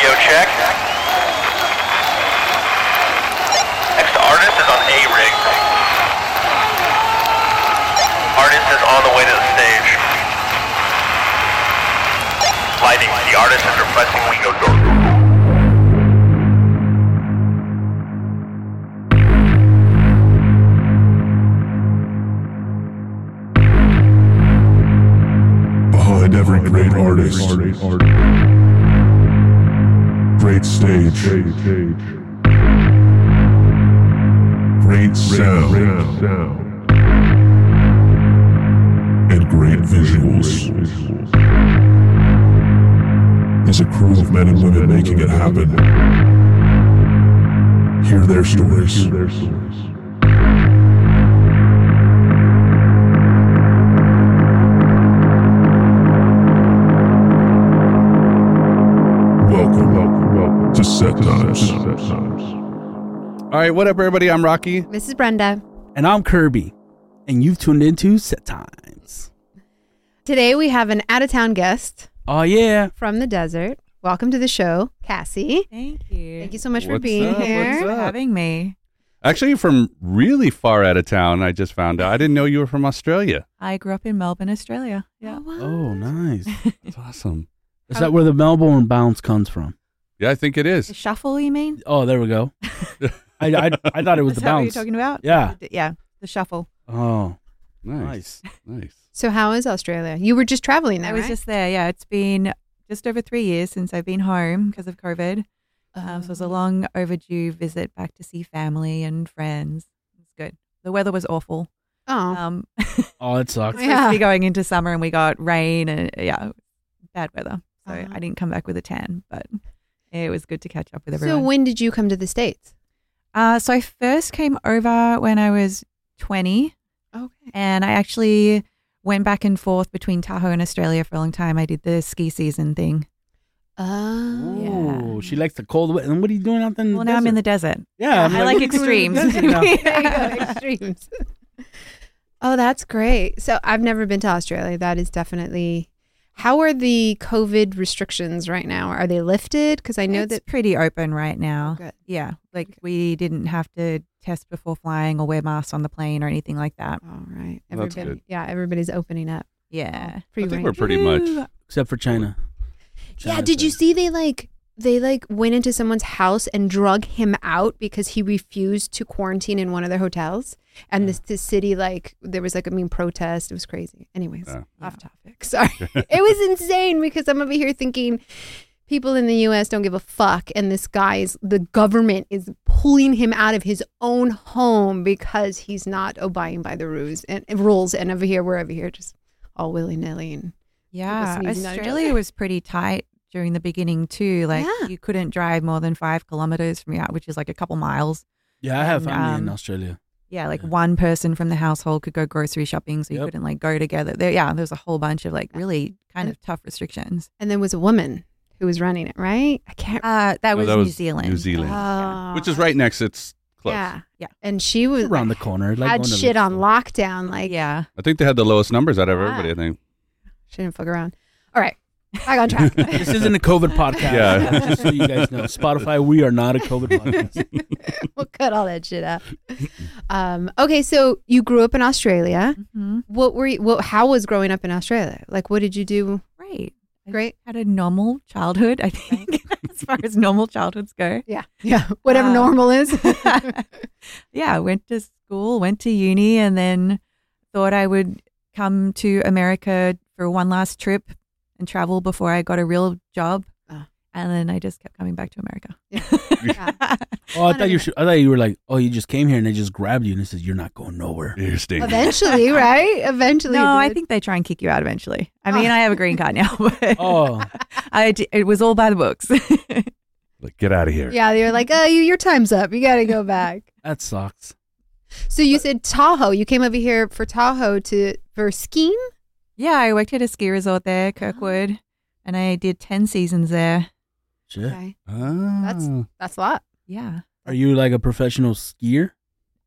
Audio check. Next artist is on A rig. Artist is on the way to the stage. Lighting. The artist is requesting window door. Sound, and great visuals is a crew of men and women making it happen. Hear their stories. Welcome, welcome, welcome to Set Times. All right, what up, everybody? I'm Rocky, This is Brenda. And I'm Kirby. And you've tuned into Set Times. Today we have an out of town guest Oh, yeah. from the desert. Welcome to the show, Cassie. Thank you. Thank you so much for What's being up? What's here. for up? having me. actually from really far out of town. I just found out. I didn't know you were from Australia. I grew up in Melbourne, Australia. Oh, yeah. wow. Oh, nice. That's awesome. Is that where the Melbourne bounce comes from? Yeah, I think it is. The shuffle, you mean? Oh, there we go. I, I, I thought it was Is the that what you're bounce. talking about? Yeah. Yeah, the shuffle. Oh, Nice, nice. nice. So how is Australia? You were just traveling there, I was right? just there. Yeah, it's been just over three years since I've been home because of COVID. Um, so it was a long overdue visit back to see family and friends. It's good. The weather was awful. Oh, Um, Oh, it sucks. Yeah. supposed to be going into summer and we got rain and yeah, bad weather. So Uh-huh. I didn't come back with a tan, but it was good to catch up with everyone. so when did you come to the states? Uh, so I first came over when I was 20, Okay. and I actually went back and forth between Tahoe and Australia for a long time. I did the ski season thing. Oh, Oh, she likes the cold weather. And what are you doing out there in Well, the now I'm in the desert? desert. Yeah, I'm I like what are you doing in extremes. the desert now? there you go, extremes. oh, that's great. So I've never been to Australia. That is definitely. How are the COVID restrictions right now? Are they lifted? Because I know it's that. pretty open right now. Oh, good. Yeah, like we didn't have to test before flying or wear masks on the plane or anything like that. All right. Well, that's Everybody, good. yeah, everybody's opening up. Yeah. Free I think reign. we're pretty much. Woo! Except for China. Yeah, China's did you see they like they like went into someone's house and drug him out because he refused to quarantine in one of their hotels? And this the city like there was like a mean protest. It was crazy. Anyways, Yeah. off topic. Sorry. it was insane because I'm over here thinking people in the US don't give a fuck and this guy is the government is pulling him out of his own home because he's not abiding by the rules and, and rules and over here we're over here just all willy-nilly and Yeah, sneezing Australia was pretty tight during the beginning too. Like Yeah. you couldn't drive more than five kilometers from your house, which is like a couple miles. Yeah, I have And, family in um, Australia. Yeah, like Yeah. one person from the household could go grocery shopping, so you Yep. couldn't like go together. There, yeah, there was a whole bunch of like really kind of tough restrictions. and there was a woman who was running it, right? I can't Uh, that No, was that New was Zealand. New Zealand. Oh. Which is right next. It's close. Yeah, Yeah. And she was Around the corner. Like had going to the shit on store. lockdown. Like, yeah, I think they had the lowest numbers out of Wow. everybody. I think. she didn't fuck around. All right, back on track. This isn't a COVID podcast. Yeah. Just so you guys know. Spotify, we are not a COVID podcast. we'll cut all that shit out. Um, okay, so you grew up in Australia. hmm What were you? What? How was growing up in Australia? Like, what did you do? great. I Great. Had a normal childhood, I think, as far as normal childhoods go. Yeah, yeah. Whatever Um, normal is. yeah, went to school, went to uni, and then thought I would come to America for one last trip and travel before I got a real job. Ah. And then I just kept coming back to America. Yeah. Oh, I thought you. Should, I thought you were like, oh, you just came here and they just grabbed you and they said you're not going nowhere. You're staying. Eventually, right? Eventually. no, I think they try and kick you out eventually. I mean, Oh. I have a green card now, but Oh, I it was all by the books. Like, get out of here. Yeah, they were like, "Oh, you, your time's up. You got to go back." that sucks. So you said Tahoe. You came over here for Tahoe to for skiing. Yeah, I worked at a ski resort there, Kirkwood, and I did 10 seasons there. Shit. Okay, Ah. that's a lot. Yeah. Are you like a professional skier?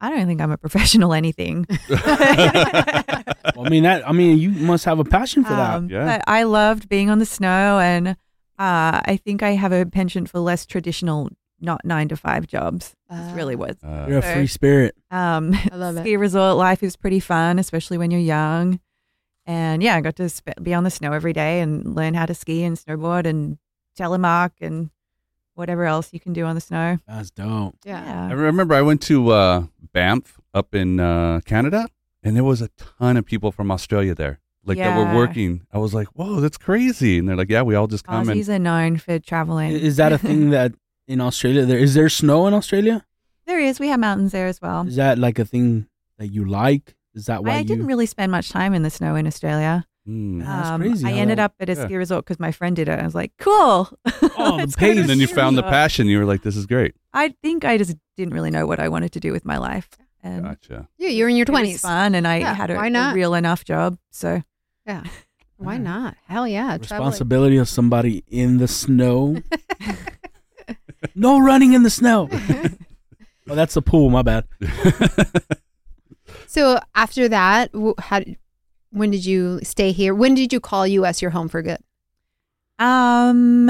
I don't think I'm a professional anything. Well, I mean that. I mean, you must have a passion for that. Um, Yeah. But I loved being on the snow and Uh, I think I have a penchant for less traditional, not nine to five jobs. Ah. That's really what. Uh, You're a free spirit. Um, I love it. ski resort life is pretty fun, especially when you're young. And yeah, I got to sp- be on the snow every day and learn how to ski and snowboard and telemark and whatever else you can do on the snow. That's dope. Yeah. I remember I went to uh, Banff up in uh, Canada, and there was a ton of people from Australia there, like that were working. I was like, "Whoa, that's crazy!" And they're like, "Yeah, we all just come and Aussies are known for traveling. Is that a thing that in Australia there is there snow in Australia? there is. We have mountains there as well. Is that like a thing that you like? Is that why I you? didn't really spend much time in the snow in Australia. Mm. That's Um, crazy I how ended up at a yeah. ski resort because my friend did it. I was like, cool. Oh, the Let's go to pace. a And then you found the passion. You were like, "This is great." I think I just didn't really know what I wanted to do with my life. And Gotcha. Yeah, you're in your it was twenties. fun, and I Yeah, had a, why a real enough job. So Yeah. Why not? Hell yeah. traveling. responsibility of somebody in the snow. no running in the snow. oh, that's the pool. My bad. So after that, how? did- When did you stay here? When did you call U.S. your home for good? um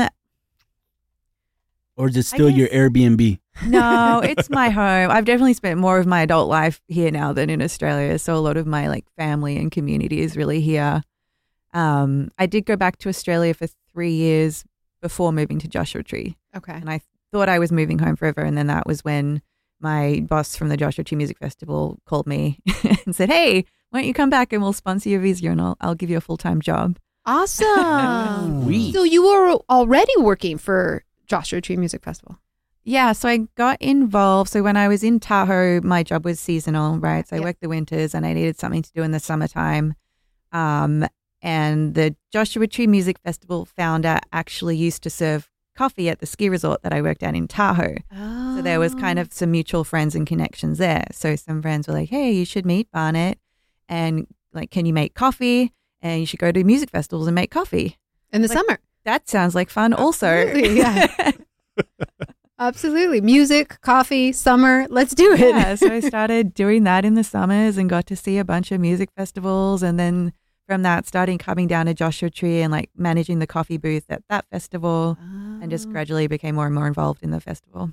Or is it still your Airbnb? no, it's my home. I've definitely spent more of my adult life here now than in Australia. So a lot of my like family and community is really here. Um, I did go back to Australia for three years before moving to Joshua Tree, Okay. and I thought I was moving home forever. And then that was when my boss from the Joshua Tree Music Festival called me and said, "Hey, why don't you come back and we'll sponsor your visa and I'll, I'll give you a full time job." Awesome. So you were already working for Joshua Tree Music Festival. Yeah, so I got involved. So when I was in Tahoe, my job was seasonal, right? So I Yeah. worked the winters and I needed something to do in the summertime. Um, and the Joshua Tree Music Festival founder actually used to serve coffee at the ski resort that I worked at in Tahoe. Oh. So there was kind of ah. some mutual friends and connections there. So some friends were like, hey, you should meet Barnett and like, can you make coffee? And you should go to music festivals and make coffee. in the like- summer. That sounds like fun also. Absolutely, yeah. Absolutely. Music, coffee, summer. Let's do it. yeah, so I started doing that in the summers and got to see a bunch of music festivals. And then from that, starting coming down to Joshua Tree and like managing the coffee booth at that festival, and just Oh, gradually became more and more involved in the festival.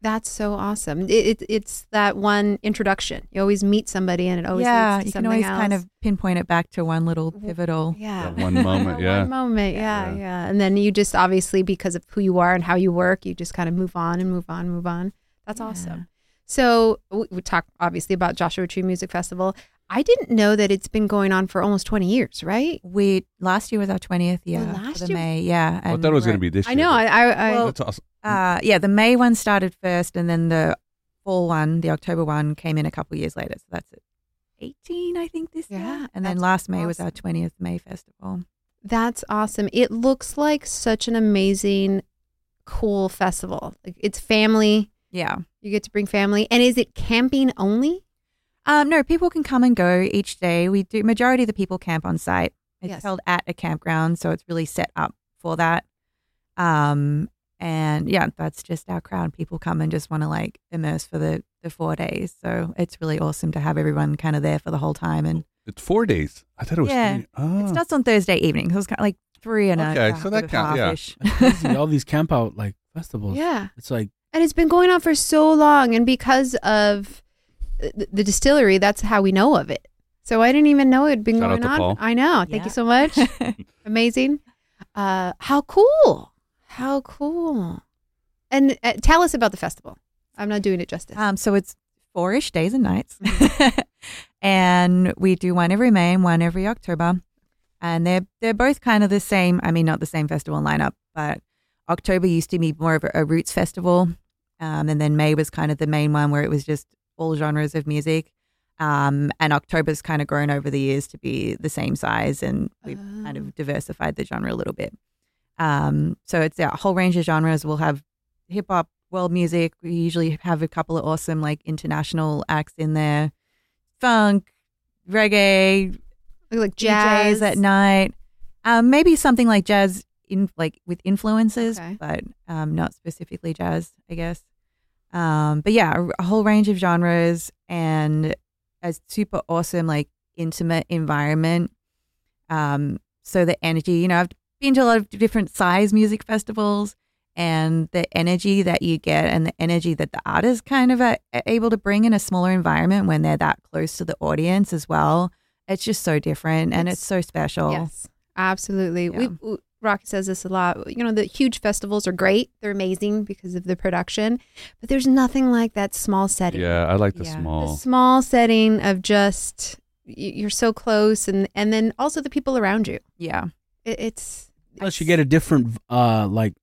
That's so awesome. It, it, it's that one introduction. You always meet somebody, and it always yeah, leads to you can something always kind of pinpoint it back to one little pivotal. yeah That one moment, yeah. one moment yeah, Yeah. yeah and then you just obviously because of who you are and how you work you just kind of move on and move on move on that's Yeah. awesome so we, we talk obviously about joshua tree music festival i didn't know that it's been going on for almost 20 years right We last year was our twentieth year. For last the year? May, yeah. I thought it was going to be this year. i know i i, I Well, That's awesome. Uh, yeah, the May one started first, and then the fall one, the October one, came in a couple years later. So that's it. 18, I think, this Yeah, year. And then last May was our 20th May festival. that's awesome it looks like such an amazing cool festival like it's family Yeah. you get to bring family and is it camping only Um, no, people can come and go each day. We do majority of the people camp on site. It's Yes. held at a campground, so it's really set up for that. Um, and yeah, that's just our crowd. People come and just want to like immerse for the the four days. So it's really awesome to have everyone kind of there for the whole time. And It's four days. I thought it was Yeah. three. Oh. it starts on Thursday evening. So it's kind of like three and Okay, a so a that bit of count- yeah. all these camp out like festivals. yeah It's like And it's been going on for so long. And because of the, the distillery, that's how we know of it. So I didn't even know it had been Shout going on. Paul. I know. Thank Yeah. you so much. Amazing. Uh, how cool. How cool. And uh, tell us about the festival. I'm not doing it justice. Um, so it's four-ish days and nights, and we do one every May and one every October, and they're they're both kind of the same. I mean, not the same festival lineup, but October used to be more of a, a roots festival, um, and then May was kind of the main one where it was just all genres of music. Um, and October's kind of grown over the years to be the same size, and we've kind Oh. of diversified the genre a little bit. Um, so it's yeah, a whole range of genres. We'll have hip hop, world music. We usually have a couple of awesome like international acts in there, funk, reggae, like jazz DJs at night. Um, maybe something like jazz in like with influences, Okay. but um, not specifically jazz, I guess. Um, but yeah, a, a whole range of genres and a super awesome like intimate environment. Um, so the energy, you know, I've been to a lot of different size music festivals, and the energy that you get and the energy that the artists kind of are able to bring in a smaller environment when they're that close to the audience as well. It's just so different and it's, It's- so special. Yes, absolutely. Yeah. We, Rocky says this a lot. You know, the huge festivals are great; they're amazing because of the production, but there's nothing like that small setting. Yeah, I like the Yeah. The the small. small setting of just you're so close, and and then also the people around you. Yeah. It, it's Plus, you get a different uh like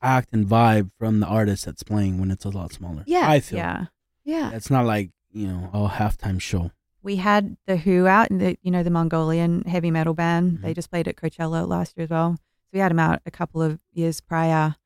act and vibe from the artist that's playing when it's a lot smaller. Yeah. I feel. Yeah. yeah. It's not like you know a halftime show. We had the Hu out, and the you know the Mongolian heavy metal band. Mhm. They just played at Coachella last year as well. So we had them out a couple of years prior,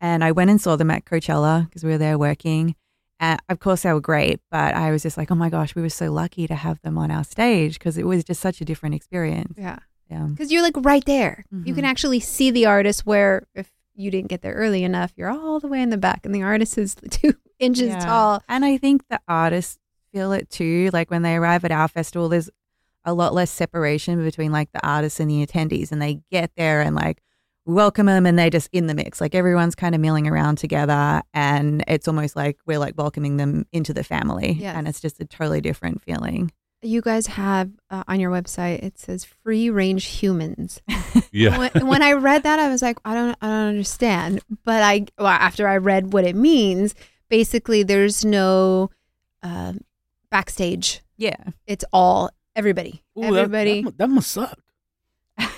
and I went and saw them at Coachella because we were there working. And of course, they were great, but I was just like, oh my gosh, we were so lucky to have them on our stage because it was just such a different experience. Yeah. Yeah. Because you're like right there. You can Mhm. actually see the artist where if you didn't get there early enough, you're all the way in the back and the artist is two inches Yeah. tall. And I think the artists feel it too. Like when they arrive at our festival, there's a lot less separation between like the artists and the attendees, and they get there and like welcome them, and they're just in the mix. Like everyone's kind of milling around together, and it's almost like we're like welcoming them into the family, Yes. and it's just a totally different feeling. You guys have uh, on your website it says free range humans. Yeah. when, when I read that, I was like, I don't, I don't understand. But I, well, after I read what it means, basically, there's no uh, backstage. Yeah, It's all everybody. Ooh, that- everybody. That, that, must suck.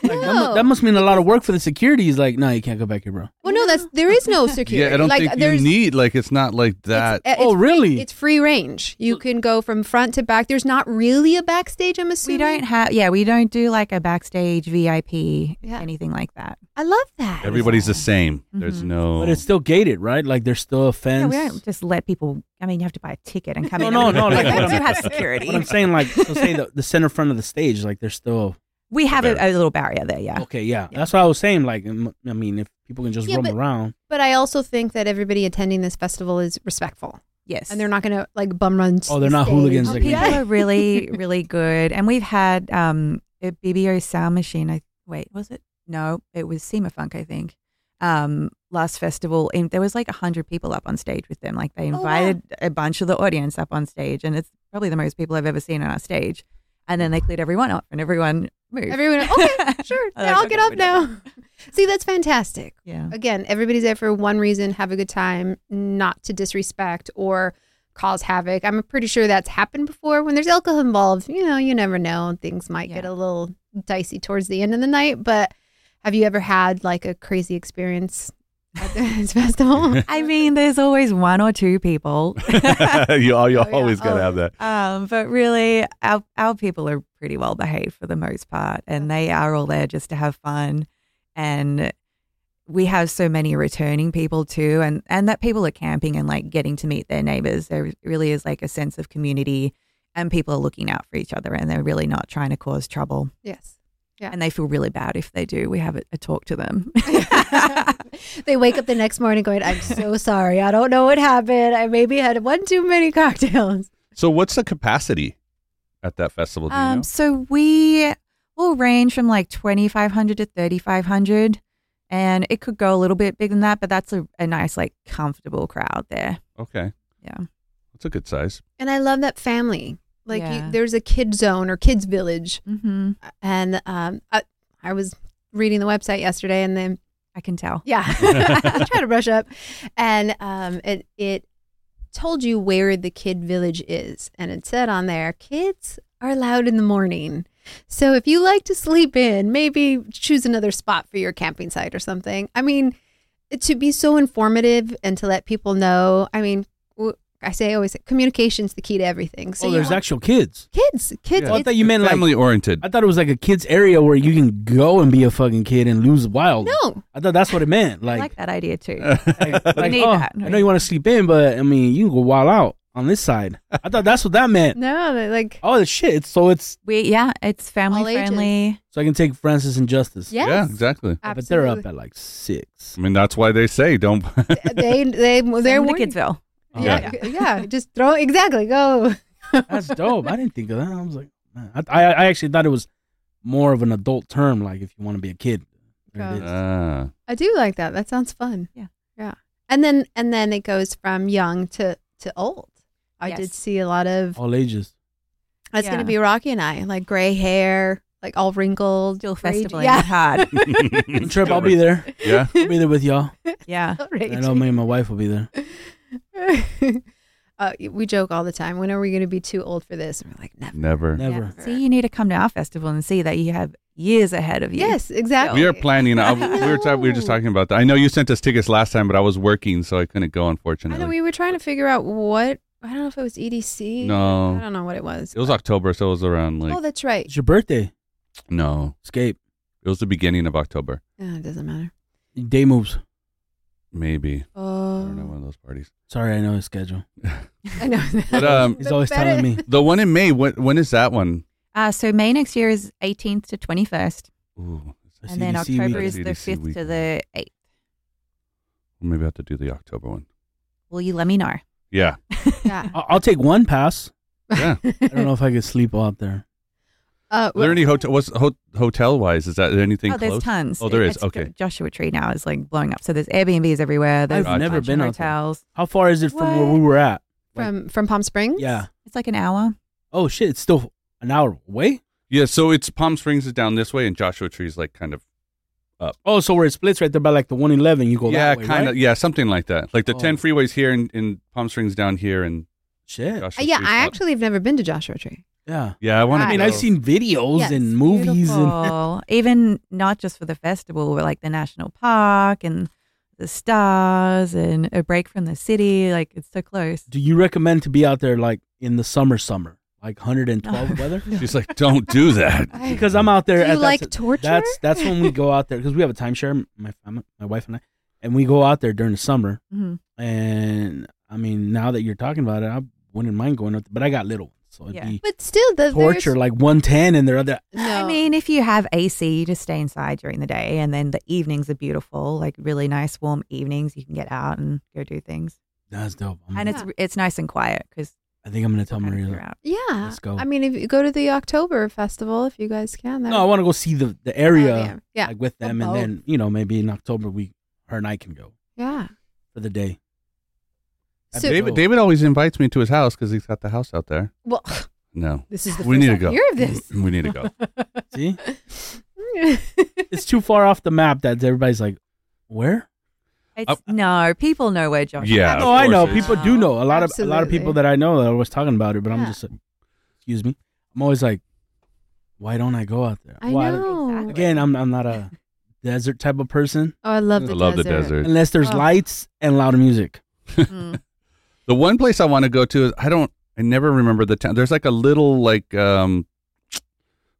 Like, that, No. that must mean a lot of work for the security. He's like, no, you can't go back here, bro. well, no, that's there is no security. Yeah, I don't like, think you there's, need like it's not like that. It's, uh, Oh, really? It's free range. You can go from front to back. There's not really a backstage. I'm we assuming. don't have. Yeah, we don't do like a backstage VIP, Yeah. anything like that. I love that. Everybody's the same. There's Mhm. no. But it's still gated, right? Like there's still a Yeah, fence. we don't just let people. I mean, you have to buy a ticket and come No, in. no, no, like we what do I'm- have security. But I'm saying, like, so say the, the center front of the stage, like there's still We have a, a little barrier there, yeah. okay, yeah. Yeah. That's what I was saying. Like, I mean, if people can just Yeah, roam but- around, But I also think that everybody attending this festival is respectful, Yes. and they're not going to like bum run. Oh, they're not stage. hooligans Well, that people can- are really, really good. And we've had um, Ibibio Sound Machine. I Wait, was it? No, it was SEMA Funk, I think. Um, last festival, and there was like 100 people up on stage with them. Like they Oh, wow. invited a bunch of the audience up on stage, and it's probably the most people I've ever seen on our stage. And then they cleared everyone up, and everyone moved. Everyone, okay, sure, yeah, I'll get up now. See, that's fantastic. Yeah. Again, everybody's there for one reason: have a good time, not to disrespect or cause havoc. I'm pretty sure that's happened before. When there's alcohol involved, you know, you never know. Things might get a little dicey towards the end of the night. But have you ever had like a crazy experience at this festival? I mean, there's always one or two people. you you Oh, yeah. always gotta Oh. have that. Um, but really, our our people are pretty well behaved for the most part, and they are all there just to have fun. And we have so many returning people too, and and that people are camping and like getting to meet their neighbors. There really is like a sense of community, and people are looking out for each other, and they're really not trying to cause trouble. yes. Yeah. And they feel really bad if they do. We have a, a talk to them. they wake up the next morning going, I'm so sorry. I don't know what happened. I maybe had one too many cocktails. So what's the capacity at that festival? Do you Um, know? so we will range from like 2,500 to 3,500. And it could go a little bit bigger than that, but that's a, a nice, like, comfortable crowd there. Okay, Yeah. that's a good size. And I love that family. Like Yeah. you, there's a kid zone or kids village. Mm-hmm. And um, I, I was reading the website yesterday and then, I can tell. yeah, I try to brush up. And um, it, it told you where the kid village is. And it said on there, kids are allowed in the morning. So if you like to sleep in, maybe choose another spot for your camping site or something. I mean, to be so informative and to let people know. I mean, I say always communication's the key to everything. So oh, there's want- actual kids. kids, kids. Yeah. I thought you meant like family oriented. I thought it was like a kids area where you can go and be a fucking kid and lose wild. no, I thought that's what it meant. Like, I Like, like that idea too. like, like, need oh, that. I know you want to sleep in, but I mean, you can go wild out on this side. I thought that's what that meant. no, like Oh, the shit! It's, so it's we yeah, it's All family ages. friendly. so I can take Francis and Justice. yes, Yeah, exactly. Yeah, but they're up at like six. I mean, that's why they say don't. they they they're in them to warning- Kidsville. Yeah, yeah, just throw exactly go. That's dope. I didn't think of that. I was like, man, I, I, I actually thought it was more of an adult term, like if you want to be a kid. There it Gosh. is. Ah. I do like that. That sounds fun. Yeah. Yeah. And then and then it goes from young to to old. I did see a lot of All ages. that's Yeah. gonna be Rocky and I, like gray hair, like all wrinkled. Still raging- festivaling Yeah. hard. Trip, I'll be there. Yeah. I'll be there with y'all. yeah. I know me and my wife will be there. uh, we joke all the time. When are we going to be too old for this? And we're like, never. Never. Never. Yeah. See, you need to come to our festival and see that you have years ahead of you. Yes, exactly. We are planning. Uh, we were ta- we were just talking about that. I know you sent us tickets last time, but I was working, so I couldn't go. I Unfortunately, know we were trying to figure out what. I don't know if it was EDC. No. I don't know what it was. it was October, so it was around like oh, that's right. It's your birthday. no, Escape. it was the beginning of October, Yeah, it doesn't matter. Day moves. Maybe. I Oh, don't know one of those parties. Sorry, I know his schedule. I know. But um, He's always telling me. the one in May. When when is that one? Uh, so May next year is 18th to 21st, Ooh, The and then October week. is the CDC 5th week. to the 8th. maybe I have to do the October one. Will you let me know? Yeah, yeah. I'll, I'll take one pass. yeah. I don't know if I could sleep out there. Uh, Are there any hotel? What's ho- hotel wise? Is that anything oh, there's close? tons. Oh, there is. It's- Okay. Joshua Tree now is like blowing up. So there's Airbnbs everywhere. There's I've never been of out there. hotels. How far is it from where we were at? from from Palm Springs? Yeah. It's like an hour. Oh shit! It's still an hour away. Yeah, so it's Palm Springs is down this way, and Joshua Tree is like kind of up. Oh, so where it splits right there by like the 111, you go yeah, that way, kind of right? yeah, something like that. Like the Oh. ten freeways here in, in Palm Springs down here, and Shit. Joshua Uh, yeah, Tree's I up. actually have never been to Joshua Tree. Yeah. yeah, I want to. I to. mean, I've seen videos Yes, and movies and Even not just for the festival, but like the national park and the stars and a break from the city. Like it's so close. Do you recommend to be out there like in the summer, summer, like 112 weather? She's like, don't do that. Because I'm out there. Do you at, like that's, torture? That's that's when we go out there because we have a timeshare, my my wife and I, and we go out there during the summer. Mhm. And I mean, now that you're talking about it, I wouldn't mind going out, there, but I got little ones, so it'd Yeah. be but still, the torture like 110 and they're other. No. I mean, if you have AC, you just stay inside during the day, and then the evenings are beautiful, like really nice warm evenings. You can get out and go do things, That's dope. I'm- and it's it's nice and quiet because I think I'm gonna tell Maria. yeah. Let's go. I mean, if you go to the October festival, if you guys can. No, I want to go see the the Oh, area yeah. Yeah. like with them, Or and then you know maybe in October we her and I can go yeah. for the day. So- David David always invites me to his house because he's got the house out there. Well, No, this is the we need to go. hear of this. We need to go. See, it's too far off the map that everybody's like, where? It's, no, people know where Josh. Yeah, is. Oh, I know. course it is. People do know. A lot of a lot of people that I know that are always talking about it, but I'm just like, excuse me. I'm always like, why don't I go out there? I Why- know. Exactly. Again, I'm I'm not a desert type of person Oh, I love I the love the desert. desert. unless there's Oh. lights and loud music. Mm. The one place I want to go to is I don't I never remember the town. There's like a little like um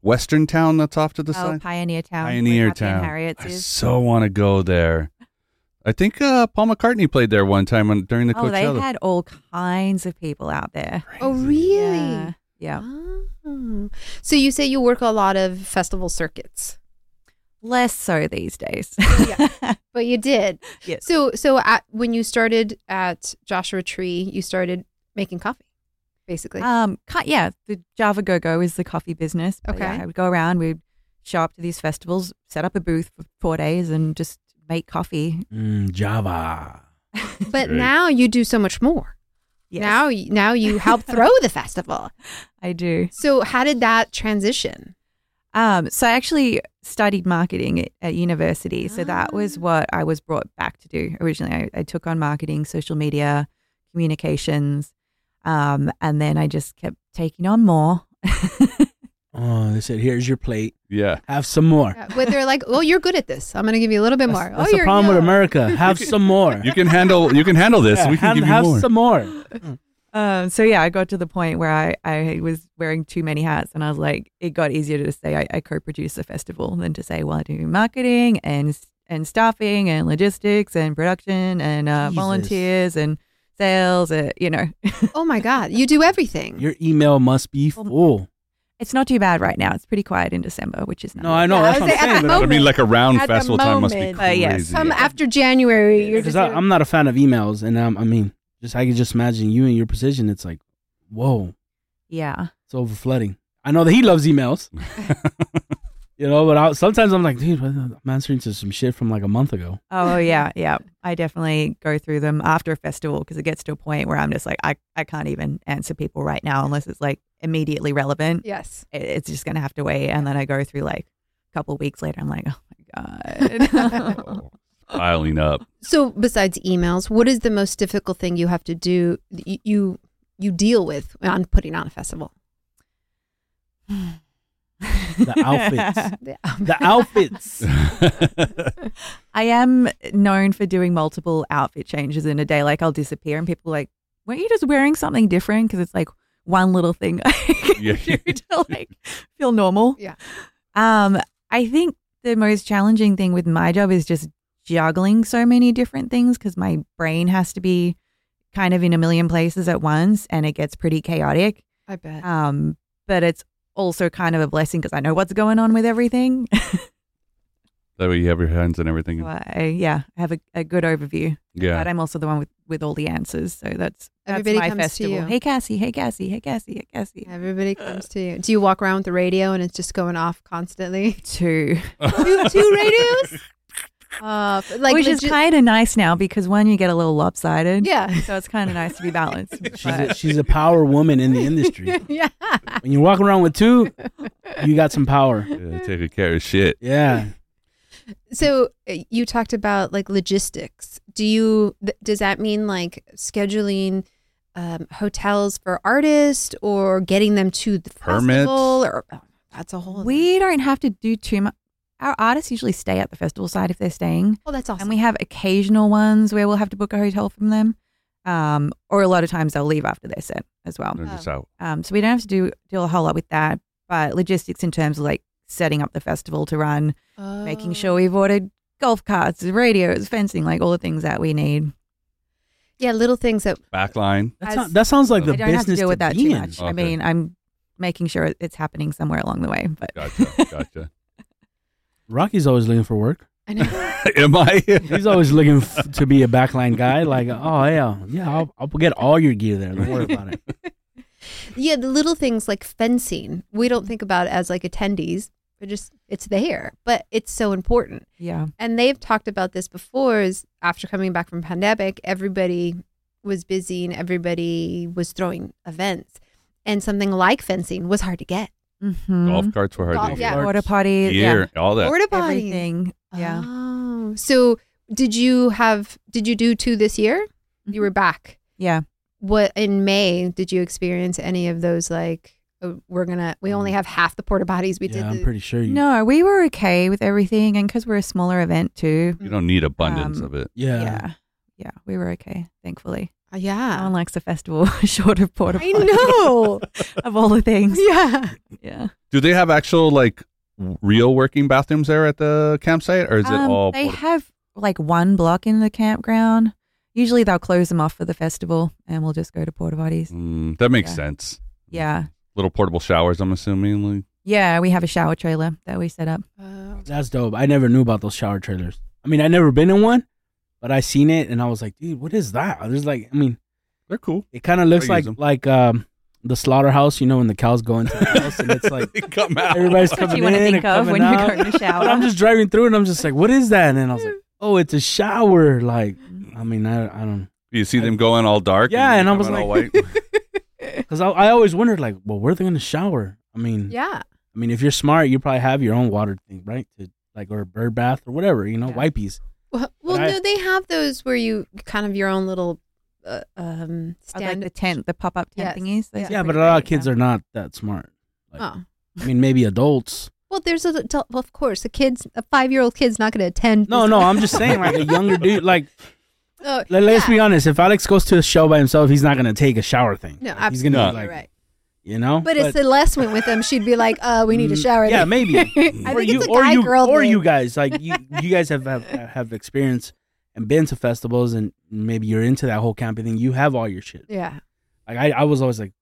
western town that's off to the Oh, side. Pioneer Town. Pioneer Town. Harriet's I is. so want to go there. I think uh, Paul McCartney played there one time when, during the Oh, they had all kinds of people out there. Oh, really? Yeah. Yeah. Oh. So you say you work a lot of festival circuits, Less so these days. yeah, but you did. Yes. So so at, when you started at Joshua Tree, you started making coffee, basically. um, yeah, the Java Go Go is the coffee business. But yeah, Okay. I would go around, we'd show up to these festivals, set up a booth for four days, and just make coffee. Mm, Java. but Great. now you do so much more. Yes, Now now you help throw the festival. I do. So how did that transition? Um, so I actually studied marketing at, at university. So that was Ah. what I was brought back to do originally. I, I took on marketing, social media, communications, um, and then I just kept taking on more. Oh, they said, here's your plate. yeah. Have some more. Yeah, But they're like, "Oh, you're good at this. I'm going to give you a little bit more." That's, oh, the you're problem with. America. Have some more. You can handle you can handle this. Yeah, we can have, give you have more. some more. Um, so yeah, I got to the point where I, I was wearing too many hats, and I was like, it got easier to say I, I co-produce a festival than to say, well, I do marketing and and staffing and logistics and production and uh, Jesus. volunteers and sales. Uh, you know, Oh my god, you do everything. Your email must be full. it's not too bad right now. It's pretty quiet in December, which is nice. No, I know. Yeah, I that's was what I'm saying, at saying. the but- I mean, like a round At festival time must be crazy. Uh, yes. Come after January, you're Because just I, I'm not a fan of emails, and um, I mean, just I can just imagine you in your position. It's like, whoa, Yeah. it's over flooding. I know that he loves emails. You know, but I, sometimes I'm like, dude, what the- I'm answering to some shit from like a month ago. Oh, oh yeah, yeah. I definitely go through them after a festival because it gets to a point where I'm just like, I, I can't even answer people right now unless it's like immediately relevant. Yes. It- It's just gonna have to wait, and then I go through like a couple weeks later. I'm like, oh my god. Piling up. So besides emails, what is the most difficult thing you have to do you you deal with on putting on a festival? The outfits. The The outfits. I am known for doing multiple outfit changes in a day. Like I'll disappear, and people are like, weren't you just wearing something different? Because it's like one little thing I can Yeah. do to like feel normal. Yeah. Um, I think the most challenging thing with my job is just juggling so many different things because my brain has to be kind of in a million places at once, and it gets pretty chaotic. I bet. Um, but it's also kind of a blessing because I know what's going on with everything. that way you have your hands and everything. So I, yeah, I have a, a good overview. Yeah. But I'm also the one with, with all the answers. So that's, that's Everybody my comes to you. Hey, Cassie. Hey, Cassie. Hey, Cassie. Hey, Cassie. Everybody comes to you. Do you walk around with the radio and it's just going off constantly? Two. two, two radios? Uh, like Which is kind of nice now because when you get a little lopsided. Yeah. So it's kind of nice to be balanced. She's a, she's a power woman in the industry. yeah. When you're walking around with two, you got some power. Yeah, taking care of shit. Yeah. So uh, you talked about like logistics. Do you th- does that mean like scheduling um, hotels for artists or getting them to the Permits? festival or oh, that's a whole we don't have to do too much. Our artists usually stay at the festival site if they're staying. Oh, that's awesome. And we have occasional ones where we'll have to book a hotel from them. Um, or a lot of times they'll leave after their set as well. They're just out. Um, so we don't have to do do a whole lot with that. But logistics in terms of like setting up the festival to run, making Oh. sure we've ordered golf carts, radios, fencing, like all the things that we need. Yeah, little things that Backline. That, As- sound, that sounds like the I don't have to business deal with that be too in. much. Okay. I mean, I'm making sure it's happening somewhere along the way. But Gotcha. Gotcha. Rocky's always looking for work. I know. Am I? He's always looking f- to be a backline guy. Like, oh yeah, yeah, I'll, I'll get all your gear there. Don't worry about it. yeah, the little things like fencing. We don't think about it as like attendees. We're just it's there, but it's so important. yeah, and they've talked about this before is after coming back from pandemic everybody was busy and everybody was throwing events and something like fencing was hard to get mm-hmm. Golf carts were hard Golf- to yeah. get. Water potty, Gear, all that. porta yeah, potty everything. Yeah. oh so did you have did you do two this year you were back Yeah. what in may did you experience any of those like oh, we're gonna we only have half the porta potties we yeah, did I'm pretty sure you. No, we were okay with everything. And because we're a smaller event too. You don't need abundance Um, of it. Yeah. Yeah. Yeah. We were okay, thankfully. Uh, No yeah one likes a festival short of porta i potty know of all the things. yeah Yeah. Do they have actual like real working bathrooms there at the campsite, or is it Um, all? they porta- have like one block in the campground. Usually they'll close them off for the festival and we'll just go to porta potties. Mm, that makes Yeah. sense. Yeah. Little portable showers. I'm assuming. Like, Yeah, we have a shower trailer that we set up. Uh, That's dope. I never knew about those shower trailers. I mean, I never been in one, but I seen it and I was like, dude, what is that? There's like, I mean, they're cool. it kind of looks I like use 'em. like um the slaughterhouse. You know, when the cows go into the house and it's like come out. everybody's That's what coming you want to in think and of coming when out. you're going to shower. But I'm just driving through and I'm just like, what is that? And then I was like, oh, it's a shower. Like, I mean, I, I don't You see them going all dark. Yeah, you and I was out all like- white. because I, I always wondered like, well, where are they going to shower? I mean, yeah I mean, if you're smart, you probably have your own water thing, right? To like or a bird bath or whatever, you know, Yeah. wipies. Well, well I- no, they have those where you kind of your own little uh, um Oh, like stand. the tent, the pop up tent Yes. thingies. Those Yeah. but a lot of kids yeah. are not that smart. Like, oh, I mean, maybe adults. well, there's a well, of course, a kid's a five year old kid's not going to attend. No, no, I'm just saying, like a younger dude. Like, Oh, let, us yeah. be honest. If Alex goes to a show by himself, he's not gonna take a shower thing. No, Like, he's gonna absolutely be like, right. You know. But, if Celeste went with them, she'd be like, "Uh, we need a Mm, shower." Yeah, maybe. I or think you, it's a or guy you, girl or thing. you guys, like you, you guys have, have have experience and been to festivals, and maybe you're into that whole camping thing. You have all your shit. Yeah. Like I, I was always like,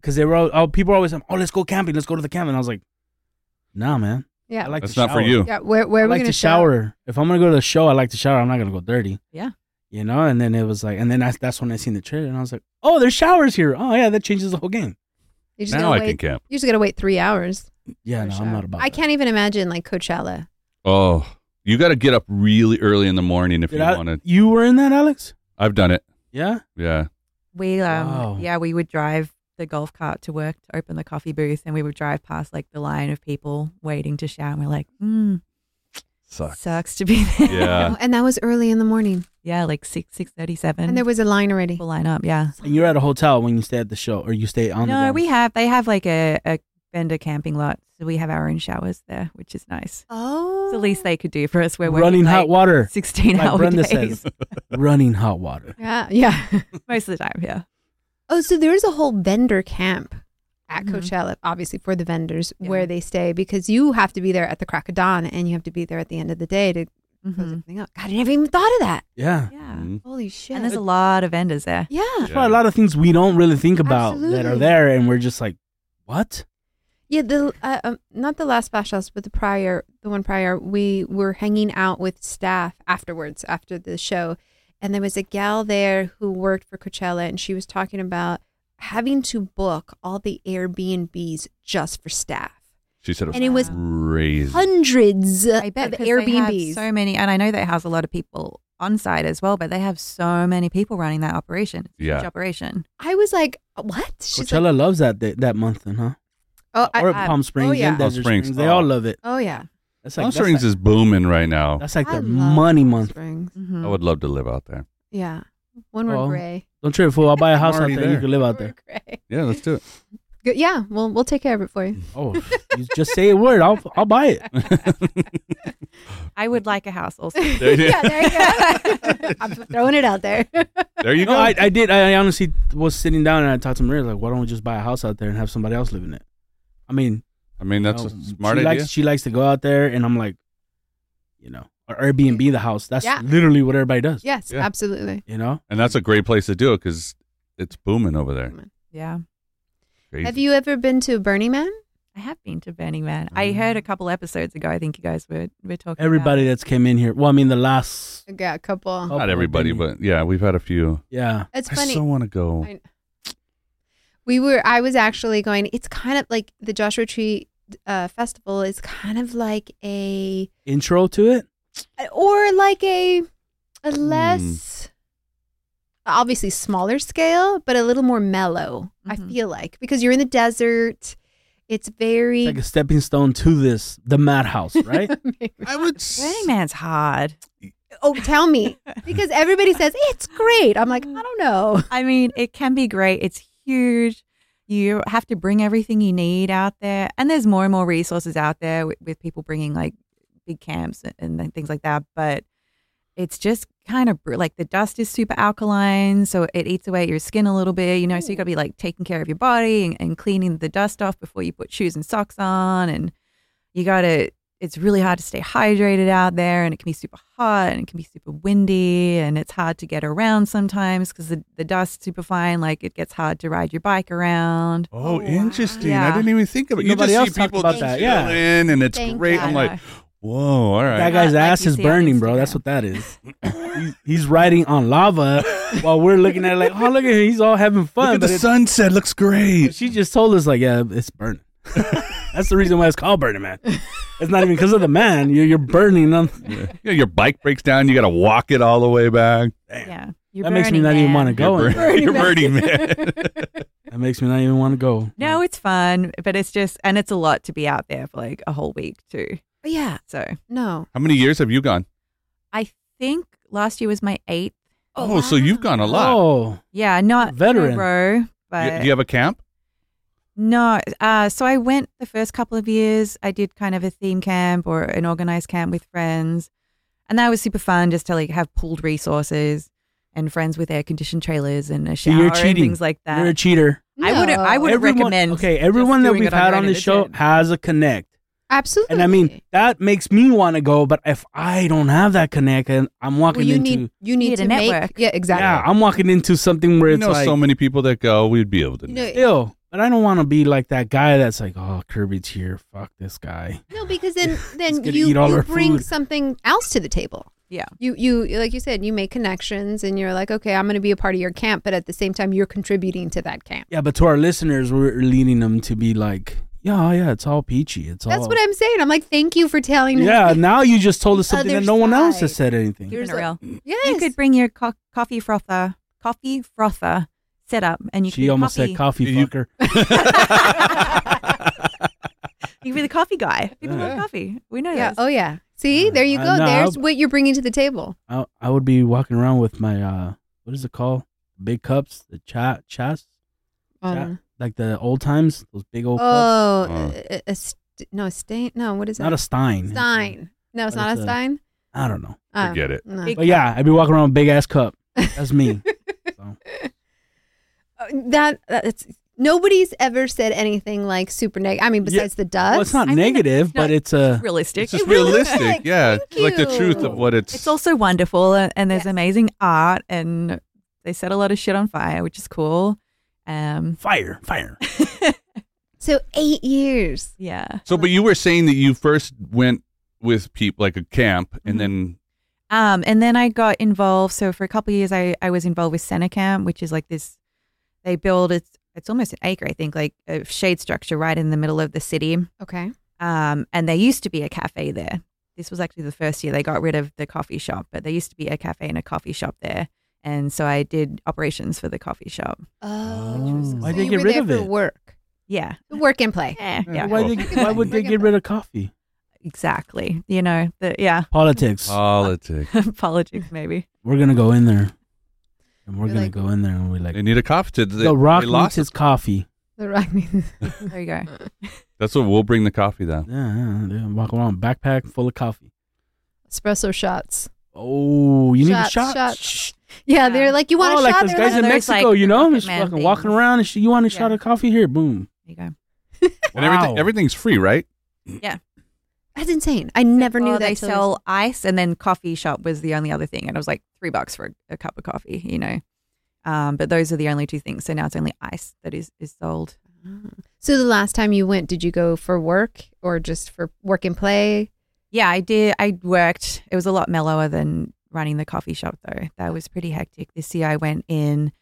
because they were, all, oh, people were always like, oh, let's go camping, let's go to the camp, and I was like, nah, man, Yeah. I like That's to not for you. yeah. Where where I are we like going to shower. If I'm gonna go to the show, I like to shower. I'm not gonna go dirty. Yeah. You know, and then it was like, and then that's that's when I seen the trailer, and I was like, oh, there's showers here. Oh yeah, that changes the whole game. You just Now gotta I wait. can camp. You just got to wait three hours. Yeah, no. I'm not about. I that. can't even imagine like Coachella. Oh, you got to get up really early in the morning if Did you I- want to. You were in that, Alex? I've done it. Yeah. Yeah. We um Wow. yeah, we would drive the golf cart to work to open the coffee booth and we would drive past like the line of people waiting to shower and we're like, mm, Sucks. sucks to be there. Yeah. Oh, and that was early in the morning, yeah, like six six thirty seven. and there was a line already. people line up, yeah. And you're at a hotel when you stay at the show, or you stay on. the No, grounds? we have they have like a, a vendor camping lot. So we have our own showers there, which is nice. Oh, It's the least they could do for us. We're running like hot water. sixteen Like hour Brenda days says, running hot water. Yeah, yeah. most of the time, yeah. Oh, so there's a whole vendor camp at Mhm. Coachella, obviously for the vendors Yeah. where they stay because you have to be there at the crack of dawn and you have to be there at the end of the day to close Mhm. everything up. God, I never even thought of that. Yeah. Yeah. Mhm. Holy shit! And there's a lot of vendors there. yeah, There's probably a lot of things we don't really think about that are there, and we're just like, what? yeah. The uh, um, not the last bash house, but the prior, the one prior, we were hanging out with staff afterwards after the show, and there was a gal there who worked for Coachella, and she was talking about having to book all the Airbnbs just for staff. She said it was, And it was crazy. hundreds I bet of because they have Airbnbs. so many, and I know they house a lot of people on site as well, but they have so many people running that operation. It's Yeah. huge operation. I was like, what? She's Coachella like, loves that day, that month, then, huh? oh, I, or I- Palm Springs oh, yeah. and Palm Desert Springs. Springs. They Oh. all love it. oh yeah. That's Palm like that's Springs like, is booming right now. that's like I their money Palm month. Springs. Mhm. I would love to live out there. Yeah. When we're Well, gray. Don't trip, fool. I'll buy a house out already there. You can live out there. gray. Yeah, let's do it. Good. Yeah. Well, we'll take care of it for you. Oh, you just say a word. I'll I'll buy it. I would like a house also. There you- yeah. There you go. I'm throwing it out there. There you No, go. I, I did. I honestly was sitting down and I talked to Maria like, why don't we just buy a house out there and have somebody else live in it? I mean, I mean, that's you a smart she idea. Likes, she likes to go out there, and I'm like, you know, or Airbnb the house. That's Yeah. literally what everybody does. yes. Yeah. Absolutely. You know, and that's a great place to do it because it's booming over there. yeah. Crazy. Have you ever been to Burning Man? I have been to Burning Man. I mm. heard a couple episodes ago. I think you guys were were talking. everybody About. that's came in here. Well, I mean, the last. I got a couple. couple Not everybody, but yeah, we've had a few. yeah. It's funny. I funny. so want to go. I- we were. I was actually going. It's kind of like the Joshua Tree uh, Festival is kind of like a Intro to it. Uh, or like a a hmm. less obviously smaller scale but a little more mellow i Mhm. feel like because you're in the desert it's very It's like a stepping stone to this, the madhouse, right? I would. Burning Man's hard. oh tell me because everybody says it's great i'm like i don't know I mean, it can be great. It's huge. You have to bring everything you need out there, and there's more and more resources out there with, with people bringing like big camps and, and things like that. But it's just kind of like the dust is super alkaline, so it eats away at your skin a little bit. You know, so you got to mm. be like taking care of your body and, and cleaning the dust off before you put shoes and socks on, and you got to. It's really hard to stay hydrated out there, and it can be super hot, and it can be super windy, and it's hard to get around sometimes because the, the dust's super fine. Like it gets hard to ride your bike around. Oh, Oh, wow. interesting. I didn't even think of it. Nobody you else just see talked people about just that, yeah. chilling, and it's Thank great. you. I'm like, know. Whoa, all right. That guy's Not like ass you is burning, bro. That's what that is. He- he's riding on lava while we're looking at it like, oh, look at him. He's all having fun. Look at the it- sunset. Looks great. she just told us, like, yeah, it's burning. That's the reason why it's called Burning Man. It's not even because of the man. You're, you're burning on. Yeah. Yeah, your bike breaks down. You got to walk it all the way back. Yeah, you're That makes me Burning not even want to go. You're, in there. burning, you're burning, man. That makes me not even want to go. No, it's fun, but it's just, and it's a lot to be out there for like a whole week too. Yeah So no How many years have you gone? I think last year was my eighth. Oh, so you've gone a lot. Oh, Yeah, not Veteran. in a row, You- but do you have a camp? no. Uh, so I went the first couple of years. I did kind of a theme camp or an organized camp with friends, and that was super fun. Just to like have pooled resources and friends with air conditioned trailers and a So shower you're and cheating. things like that. you're a cheater. No. I wouldn't. I wouldn't Everyone- recommend. Okay, everyone that we've it had on the show has a connect. Absolutely And I mean, that makes me want to go, but if I don't have that connection, I'm well, walking you into need you need Need to a make network. yeah exactly Yeah, I'm walking into something where We it's know like so many people that go. We'd be able to. You know, still, but I don't want to be like that guy that's like, oh, Kirby's here. Fuck this guy. No, because then then you, you bring food. something else to the table. Yeah. You you like you said, you make connections and you're like, okay, I'm going to be a part of your camp, but at the same time, you're contributing to that camp. Yeah, but to our listeners, we're leading them to be like, Yeah, yeah, it's all peachy. It's That's all. what I'm saying. I'm like, thank you for telling me. Yeah, now you just told us something that other no one else has said anything. Here's Keeping a- real. Yes. You could bring your co- coffee frother, coffee frother set up, and you She could almost coffee. said coffee You- fucker. You could be the coffee guy. People Yeah. love coffee. We know yeah. this. Oh yeah. See, there you Uh, go. no, There's I'll- what you're bringing to the table. I, I would be walking around with my uh, what is it called? Big cups, the cha chas, Um, like the old times, those big old oh, Oh. a, a st- no, a stain. No, what is that? Not a that? stein. Stein. No, it's But not it's a a- Stein. I don't know. Oh, Forget it. no. But yeah, I'd be walking around with a big ass cup. That's me. so. Uh, that that's nobody's ever said anything like super negative. I mean, Yeah. besides the duds. Well, it's not I mean, negative, it's but not- it's a. Realistic. It's just It realistic. Yeah. Thank Like the truth of what it's. It's also wonderful, and, and there's Yes. amazing art, and they set a lot of shit on fire, which is cool. Um, Fire, fire. so eight years. yeah. so, but you were saying that you first went with people like a camp, and Mhm. then Um, and then I got involved. So for a couple of years, I, I was involved with Center Camp, which is like this. They build it's it's almost an acre, I think, like a shade structure right in the middle of the city. Okay. Um, and there used to be a cafe there. This was actually the first year they got rid of the coffee shop, but there used to be a cafe and a coffee shop there. And so I did operations for the coffee shop. Oh, oh. Why'd so they get rid there of for it? Work, Yeah. work and play. Yeah. Mm. Yeah. Why, they, why would they get rid of coffee? Exactly. You know, the, yeah. Politics. politics. Politics, maybe. we're gonna go in there, and we're You're gonna like- go in there, and we're like, They need a coffee. To, they, the Rock they needs lost his coffee. The rock. There you go. That's what we'll bring the coffee then. Yeah, yeah, yeah. walk around backpack full of coffee. Espresso shots. Oh, you need a shot. shots. Shh. Yeah, Yeah. they're like, you want oh, a like shot? those They're guys like, in There's, Mexico, like, you know, just Man fucking walking around. And sh- you want a shot Yeah. of coffee here? Boom. There you go. And everything, Wow. everything's free, right? Yeah. That's insane. I never knew Well, that. they till- sell ice, and then coffee shop was the only other thing, and it was like three bucks for a, a cup of coffee, you know. Um, but those are the only two things. So now it's only ice that is is sold. So the last time you went, did you go for work or just for work and play? Yeah, I did. I worked. It was a lot mellower than running the coffee shop, though. That was pretty hectic. This year, I went in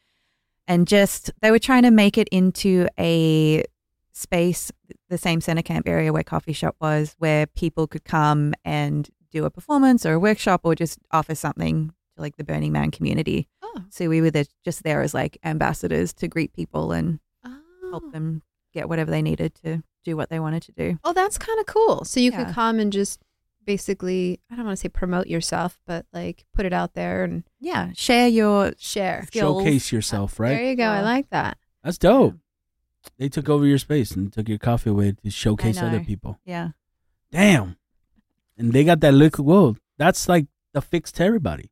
and just they were trying to make it into a space, the same center camp area where coffee shop was, where people could come and do a performance or a workshop or just offer something to like the Burning Man community. Oh, So we were there, just there as like ambassadors to greet people and oh. help them get whatever they needed to do what they wanted to do. Oh, that's kind of cool. So you Yeah. could come and just basically, I don't want to say promote yourself, but like put it out there and Yeah, share your share. skills. Showcase yourself, right? There you go. I like that. That's dope. They took over your space and took your coffee away to showcase other people. Yeah. Damn. And they got that liquid gold. That's like the fix to everybody.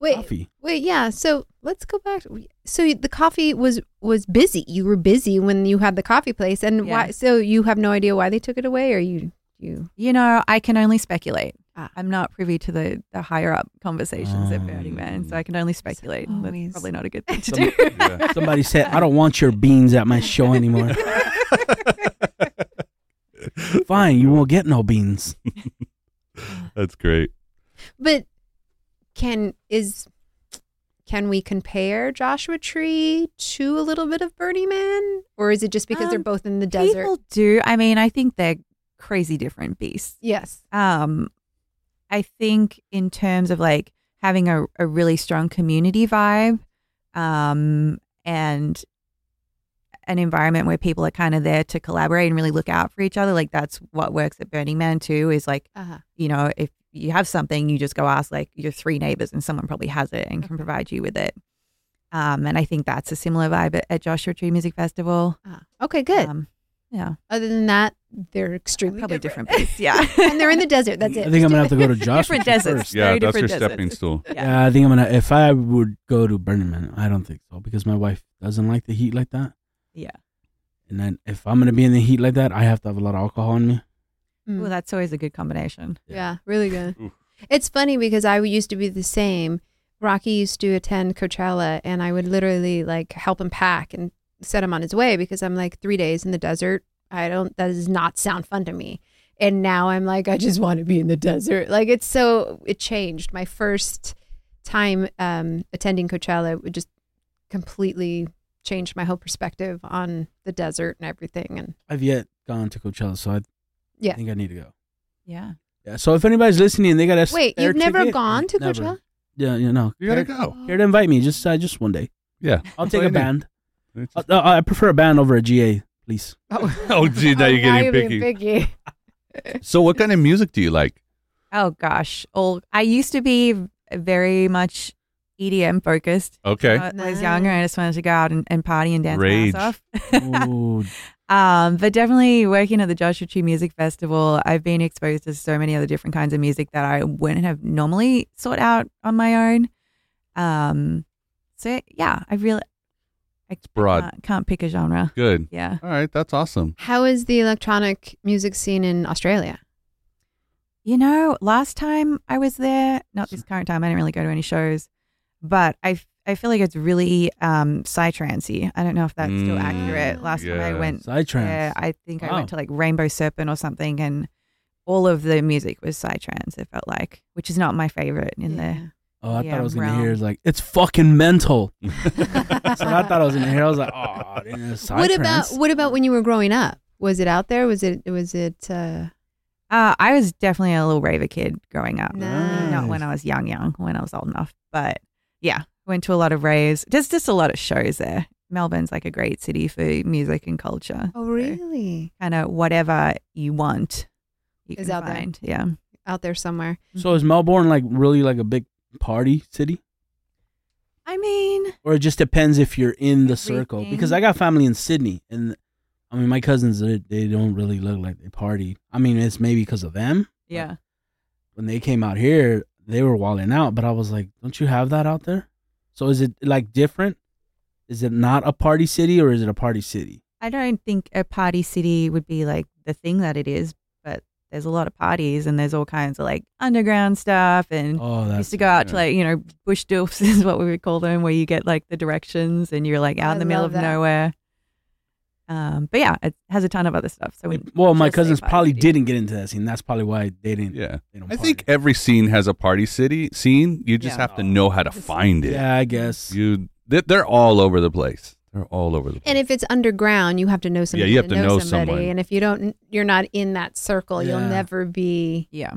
Wait, Coffee. wait, yeah. So let's go back. So the coffee was was busy. You were busy when you had the coffee place, and why? So you have no idea why they took it away, or you you. You know, I can only speculate. Ah. I'm not privy to the, the higher up conversations at Burning Man, so I can only speculate. always- That's probably not a good thing to Some- do. Yeah. Somebody said, I don't want your beans at my show anymore. Fine, you won't get no beans. That's great. But can is can we compare Joshua Tree to a little bit of Burning Man, or is it just because they're Um, both in the desert? People do. I mean, I think they're crazy different beasts. yes. Um, I think in terms of like having a, a really strong community vibe, um, and an environment where people are kind of there to collaborate and really look out for each other. Like that's what works at Burning Man too. Is like Uh-huh. you know if you have something, you just go ask like your three neighbors, and someone probably has it and can provide you with it. Um, and I think that's a similar vibe at, at Joshua Tree Music Festival. Uh-huh. Okay, good. Um, yeah, Other than that, they're extremely probably different. different beasts. Yeah, and they're in the desert. That's it. I think I'm gonna have to go to Joshua Different deserts. first. Yeah, Very that's your different stepping stool. Yeah, I think I'm gonna. If I would go to Burning Man, I don't think so because my wife doesn't like the heat like that. yeah. And then if I'm gonna be in the heat like that, I have to have a lot of alcohol in me. Mm. Well, that's always a good combination. Yeah, really good. Oof. It's funny because I used to be the same. Rocky used to attend Coachella, and I would literally like help him pack and set him on his way because I'm like three days in the desert. I don't. That does not sound fun to me. And now I'm like, I just want to be in the desert. Like it's so. It changed. My first time um, attending Coachella it just completely changed my whole perspective on the desert and everything. And I've yet gone to Coachella, so I Yeah. think I need to go. Yeah. Yeah. So if anybody's listening, they got to Wait, spare you've never ticket- gone to Never. Coachella? Yeah, you know. You gotta care, go. care to invite me? Just uh, just one day. Yeah. I'll take a band. It's- Uh, I prefer a band over a GA, please. Oh, gee, now Oh, you're getting being picky. picky. So, what kind of music do you like? Oh gosh. All I used to be very much EDM focused. Okay. When I was younger, I just wanted to go out and, and party and dance my Rage. ass off. Um, but definitely working at the Joshua Tree Music Festival, I've been exposed to so many other different kinds of music that I wouldn't have normally sought out on my own. Um, so yeah, I really I broad. Can't, can't pick a genre. Good. Yeah. All right. That's awesome. How is the electronic music scene in Australia? You know, last time I was there, not this current time, I didn't really go to any shows, but I, I feel like it's really um, psytrancey. I don't know if that's still Mm, accurate. Last time I went Psytrance. there, I think I went to like Rainbow Serpent or something, and all of the music was psytrance. It felt like, which is not my favorite in there. Oh, I Yeah, thought I was gonna realm. hear it's like it's fucking mental. That's what I thought I was gonna hear. I was like, oh, it's What about psytrance. what about when you were growing up? Was it out there? Was it was it uh Uh, I was definitely a little rave kid growing up. Nice. Not when I was young, young, when I was old enough. But yeah, went to a lot of raves. There's just a lot of shows there. Melbourne's like a great city for music and culture. Oh really? Kind of whatever you want, you Is can out there. Yeah. Out there somewhere. So is Melbourne like really like a big party city, I mean, or it just depends if you're in the circle? Everything. Because I got family in Sydney, and I mean my cousins they, they don't really look like they party. I mean it's maybe because of them. yeah. When they came out here, they were walling out, but I was like, don't you have that out there? So is it like different? Is it not a party city or is it a party city? I don't think a party city would be like the thing that it is, there's a lot of parties and there's all kinds of like underground stuff and Oh, used to go out to like you know bush doofs is what we would call them where you get like the directions and you're like out I in the middle of that. nowhere um but yeah it has a ton of other stuff so we well, my cousins probably city. didn't get into that scene. That's probably why they didn't. Yeah. they don't I think every scene has a party city scene. You just Yeah. have to know how to find it. Yeah, I guess. You, they're all over the place. They're all over the place. And if it's underground, you have to know somebody. Yeah, you have to know somebody. someone. And if you don't, you're not in that circle. You'll never be. yeah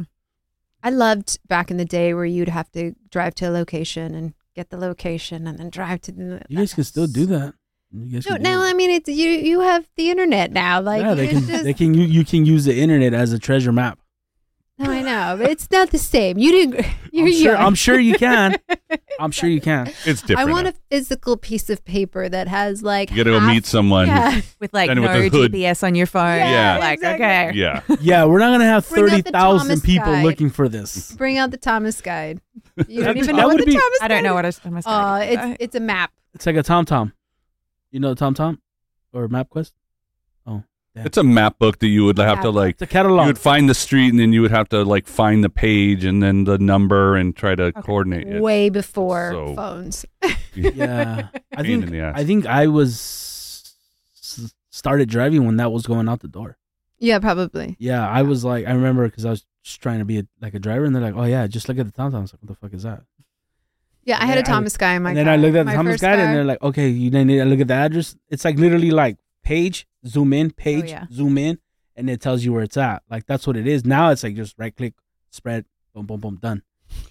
I loved back in the day where you'd have to drive to a location and get the location and then drive to the. You guys can still do that. You guys No, now it. I mean it's you. You have the internet now. Like yeah, they can. just, They can. You, you can use the internet as a treasure map. No, I know, but it's not the same. You didn't. You're I'm sure. young. I'm sure you can. I'm sure you can. it's different. I want now. a physical piece of paper that has like. You got to go half- meet someone. Yeah. with like And no the hood. gps on your phone Yeah, like exactly. okay Yeah. Yeah, we're not gonna have Bring out thirty the thousand Thomas people guide. looking for this. Bring out the Thomas Guide. You don't even that know what would the be- Thomas. i don't know what what is? a, a must Oh, it's it's a map. It's like a TomTom. You know the TomTom or MapQuest? Oh, It's a map book that you would have to like. it's a catalog. You would find the street and then you would have to like find the page and then the number and try to coordinate it. Way before So- phones. yeah, I think in the ass. I think I was started driving when that was going out the door. yeah, probably. Yeah, I was like, I remember because I was just trying to be a, like a driver, and they're like, "Oh yeah, just look at the TomTom." I was like, "What the fuck is that?" Yeah, I had a then I- Thomas Guy in my and then. I looked at the My Thomas guy, guide, and they're like, "Okay, you then need to look at the address." It's like literally like page, zoom in, page, Oh, yeah. zoom in, and it tells you where it's at. Like that's what it is. Now it's like just right click, spread, boom, boom, boom, done.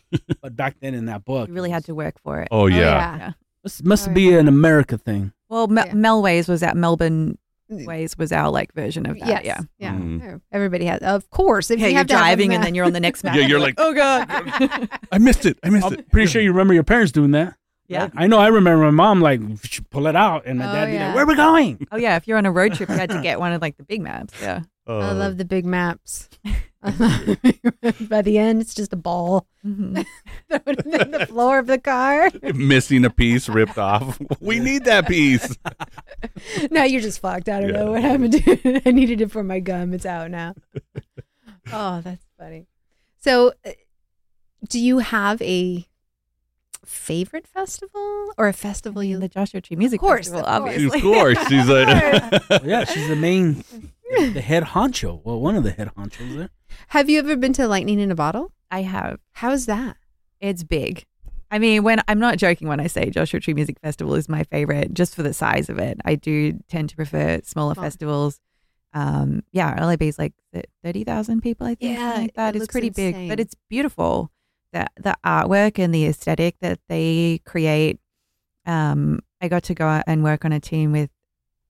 but back then in that book, you really had to work for it Oh, yeah. yeah Must, must Oh, be an America thing. well Mel- Yeah. melways was at melbourne ways was our like version of that Yes. yeah Yeah. Mhm. Oh, Everybody has. Of course. If yeah, you you're have to have a driving and then you're on the next map. Yeah, you're like, oh god. I missed it. I missed I'm it. pretty sure you remember your parents doing that. Yeah. I know. I remember my mom like pull it out, and my Oh, dad be yeah. like, "Where we going?" Oh yeah, if you're on a road trip, you had to get one of like the big maps. Yeah. Oh. I love the big maps. By the end, it's just a ball Mhm. thrown in the floor of the car. missing a piece ripped off. We need that piece. now you're just fucked. I don't Yeah. know what happened to it. I needed it for my gum. It's out now. oh, that's funny. So, uh, do you have a favorite festival or a festival you the Joshua Tree Music course, Festival, of course. obviously. of course, she's like, yeah, she's the main, the head honcho. Well, one of the head honchos there. Have you ever been to Lightning in a Bottle? I have. How's that? It's big. I mean, when I'm not joking when I say Joshua Tree Music Festival is my favorite, just for the size of it. I do tend to prefer smaller Smaller. festivals. Um, yeah, LAB is like th- thirty thousand people. I think. Yeah, something like that. it It's looks pretty big, but it's beautiful. The the artwork and the aesthetic that they create. Um, I got to go out and work on a team with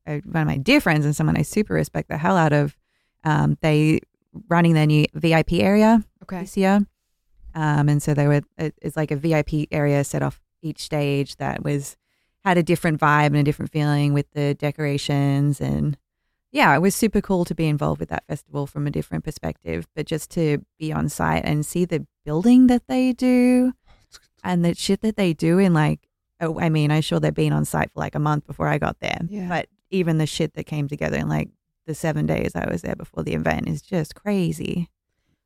uh, one of my dear friends and someone I super respect the hell out of. Um, they running their new VIP area Okay. this year. Um, and so they were, it- it's like a VIP area set off each stage that was, had a different vibe and a different feeling with the decorations. And yeah, it was super cool to be involved with that festival from a different perspective, but just to be on site and see the building that they do and the shit that they do in like, oh, I mean, I'm sure they've been on site for like a month before I got there, Yeah. but even the shit that came together in like the seven days I was there before the event is just crazy.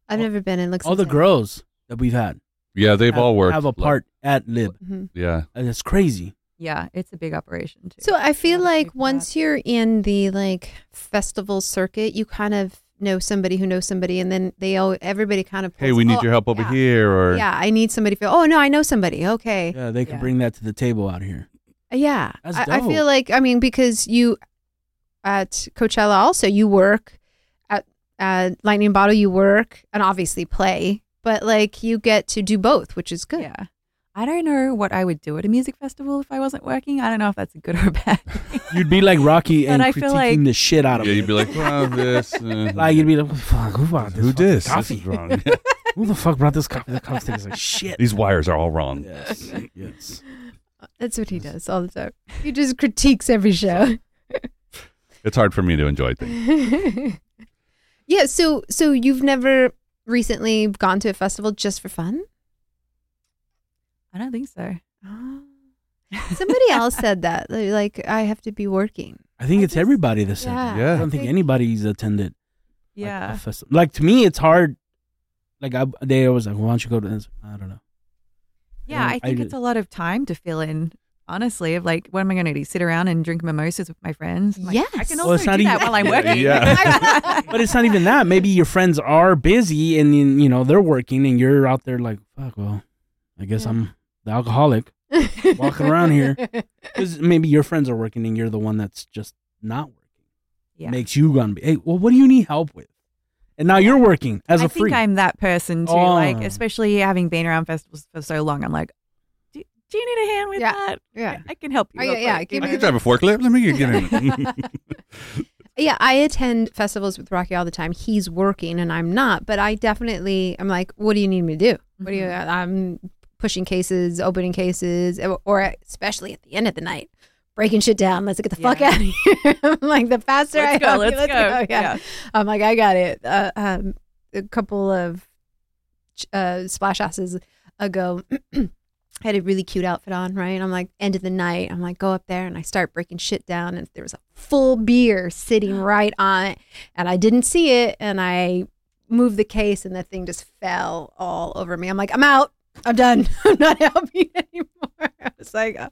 I've never been. It looks All the girls that we've had Yeah, they've have, all worked. have a like- part at Lib. Mhm. Yeah. And It's crazy. Yeah, it's a big operation too. So I feel like people once you're in the like festival circuit, you kind of know somebody who knows somebody, and then they all everybody kind of. Hey, we need "Oh, your help over yeah. here, or Yeah, I need somebody. For, oh no, I know somebody. Okay, Yeah, they can Yeah. bring that to the table out here. yeah. That's I, I feel like I mean because you at Coachella also you work at at Lightning Bottle you work and obviously play, but like you get to do both, which is good. Yeah. I don't know what I would do at a music festival if I wasn't working. I don't know if that's a good or a bad. thing. You'd be like Rocky But and I critiquing feel like- the shit out of yeah, it. you'd be like, well, this. Uh, like you'd be like, fuck, who brought this? who fucking this? This Coffee? is wrong. Who the fuck brought this coffee? The coffee tastes like shit. These wires are all wrong. Yes, yes. That's what he does all the time. He just critiques every show. It's hard for me to enjoy things. yeah, so so you've never recently gone to a festival just for fun? I don't think so. Somebody else said that. They're Like I have to be working. I think I it's just- everybody that said that. Yeah. I don't think anybody's attended. like, Yeah. a festival. Like to me, it's hard. Like I, they always like, why don't you go to this? I don't know. Yeah, I I think d- it's a lot of time to fill in. Honestly, of like, what am I going to do? Sit around and drink mimosas with my friends? I'm like, I Yes. can Well, also it's not do that even- while I'm Yeah, working. yeah. But it's not even that. Maybe your friends are busy and you you know they're working and you're out there like, fuck. Well, I guess Yeah. I'm the alcoholic. Walking around here. Because maybe your friends are working and you're the one that's just not working. yeah. Makes you gonna be. Hey, well, what do you need help with? And now you're working as a I freak. I think I'm that person too. Oh. Like, especially having been around festivals for so long, I'm like, do, do you need a hand with Yeah. that? yeah. I can help you. Oh, yeah, yeah, give I me know? drive a forklift. Let me get in. Yeah, I attend festivals with Rocky all the time. He's working and I'm not, but I definitely I'm like, what do you need me to do? What do you Mm-hmm. I'm pushing cases, opening cases, or especially at the end of the night, breaking shit down. Let's get the fuck out of here. I'm like the faster Let's I go, you, let's go. Yeah. Yeah. I'm like, I got it. Uh, um, a couple of uh, Splash Houses ago. I had a really cute outfit on, right? And I'm like, end of the night. I'm like, go up there and I start breaking shit down. And there was a full beer sitting right on it. And I didn't see it. And I moved the case and the thing just fell all over me. I'm like, I'm out. I'm done. I'm not helping anymore. I was like, uh,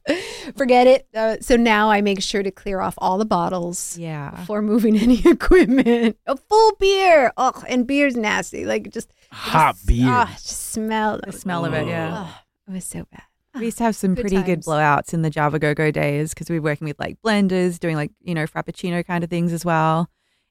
forget it. Uh, so now I make sure to clear off all the bottles Yeah. before moving any equipment. A full beer. Oh, and beer's nasty. Like just Hot just- beer. Ah, just smell. The smell of it, yeah. Oh, it was so bad. We used to have some Good pretty good blowouts in the Java Go Go days because we were working with like blenders, doing like you know frappuccino kind of things as well.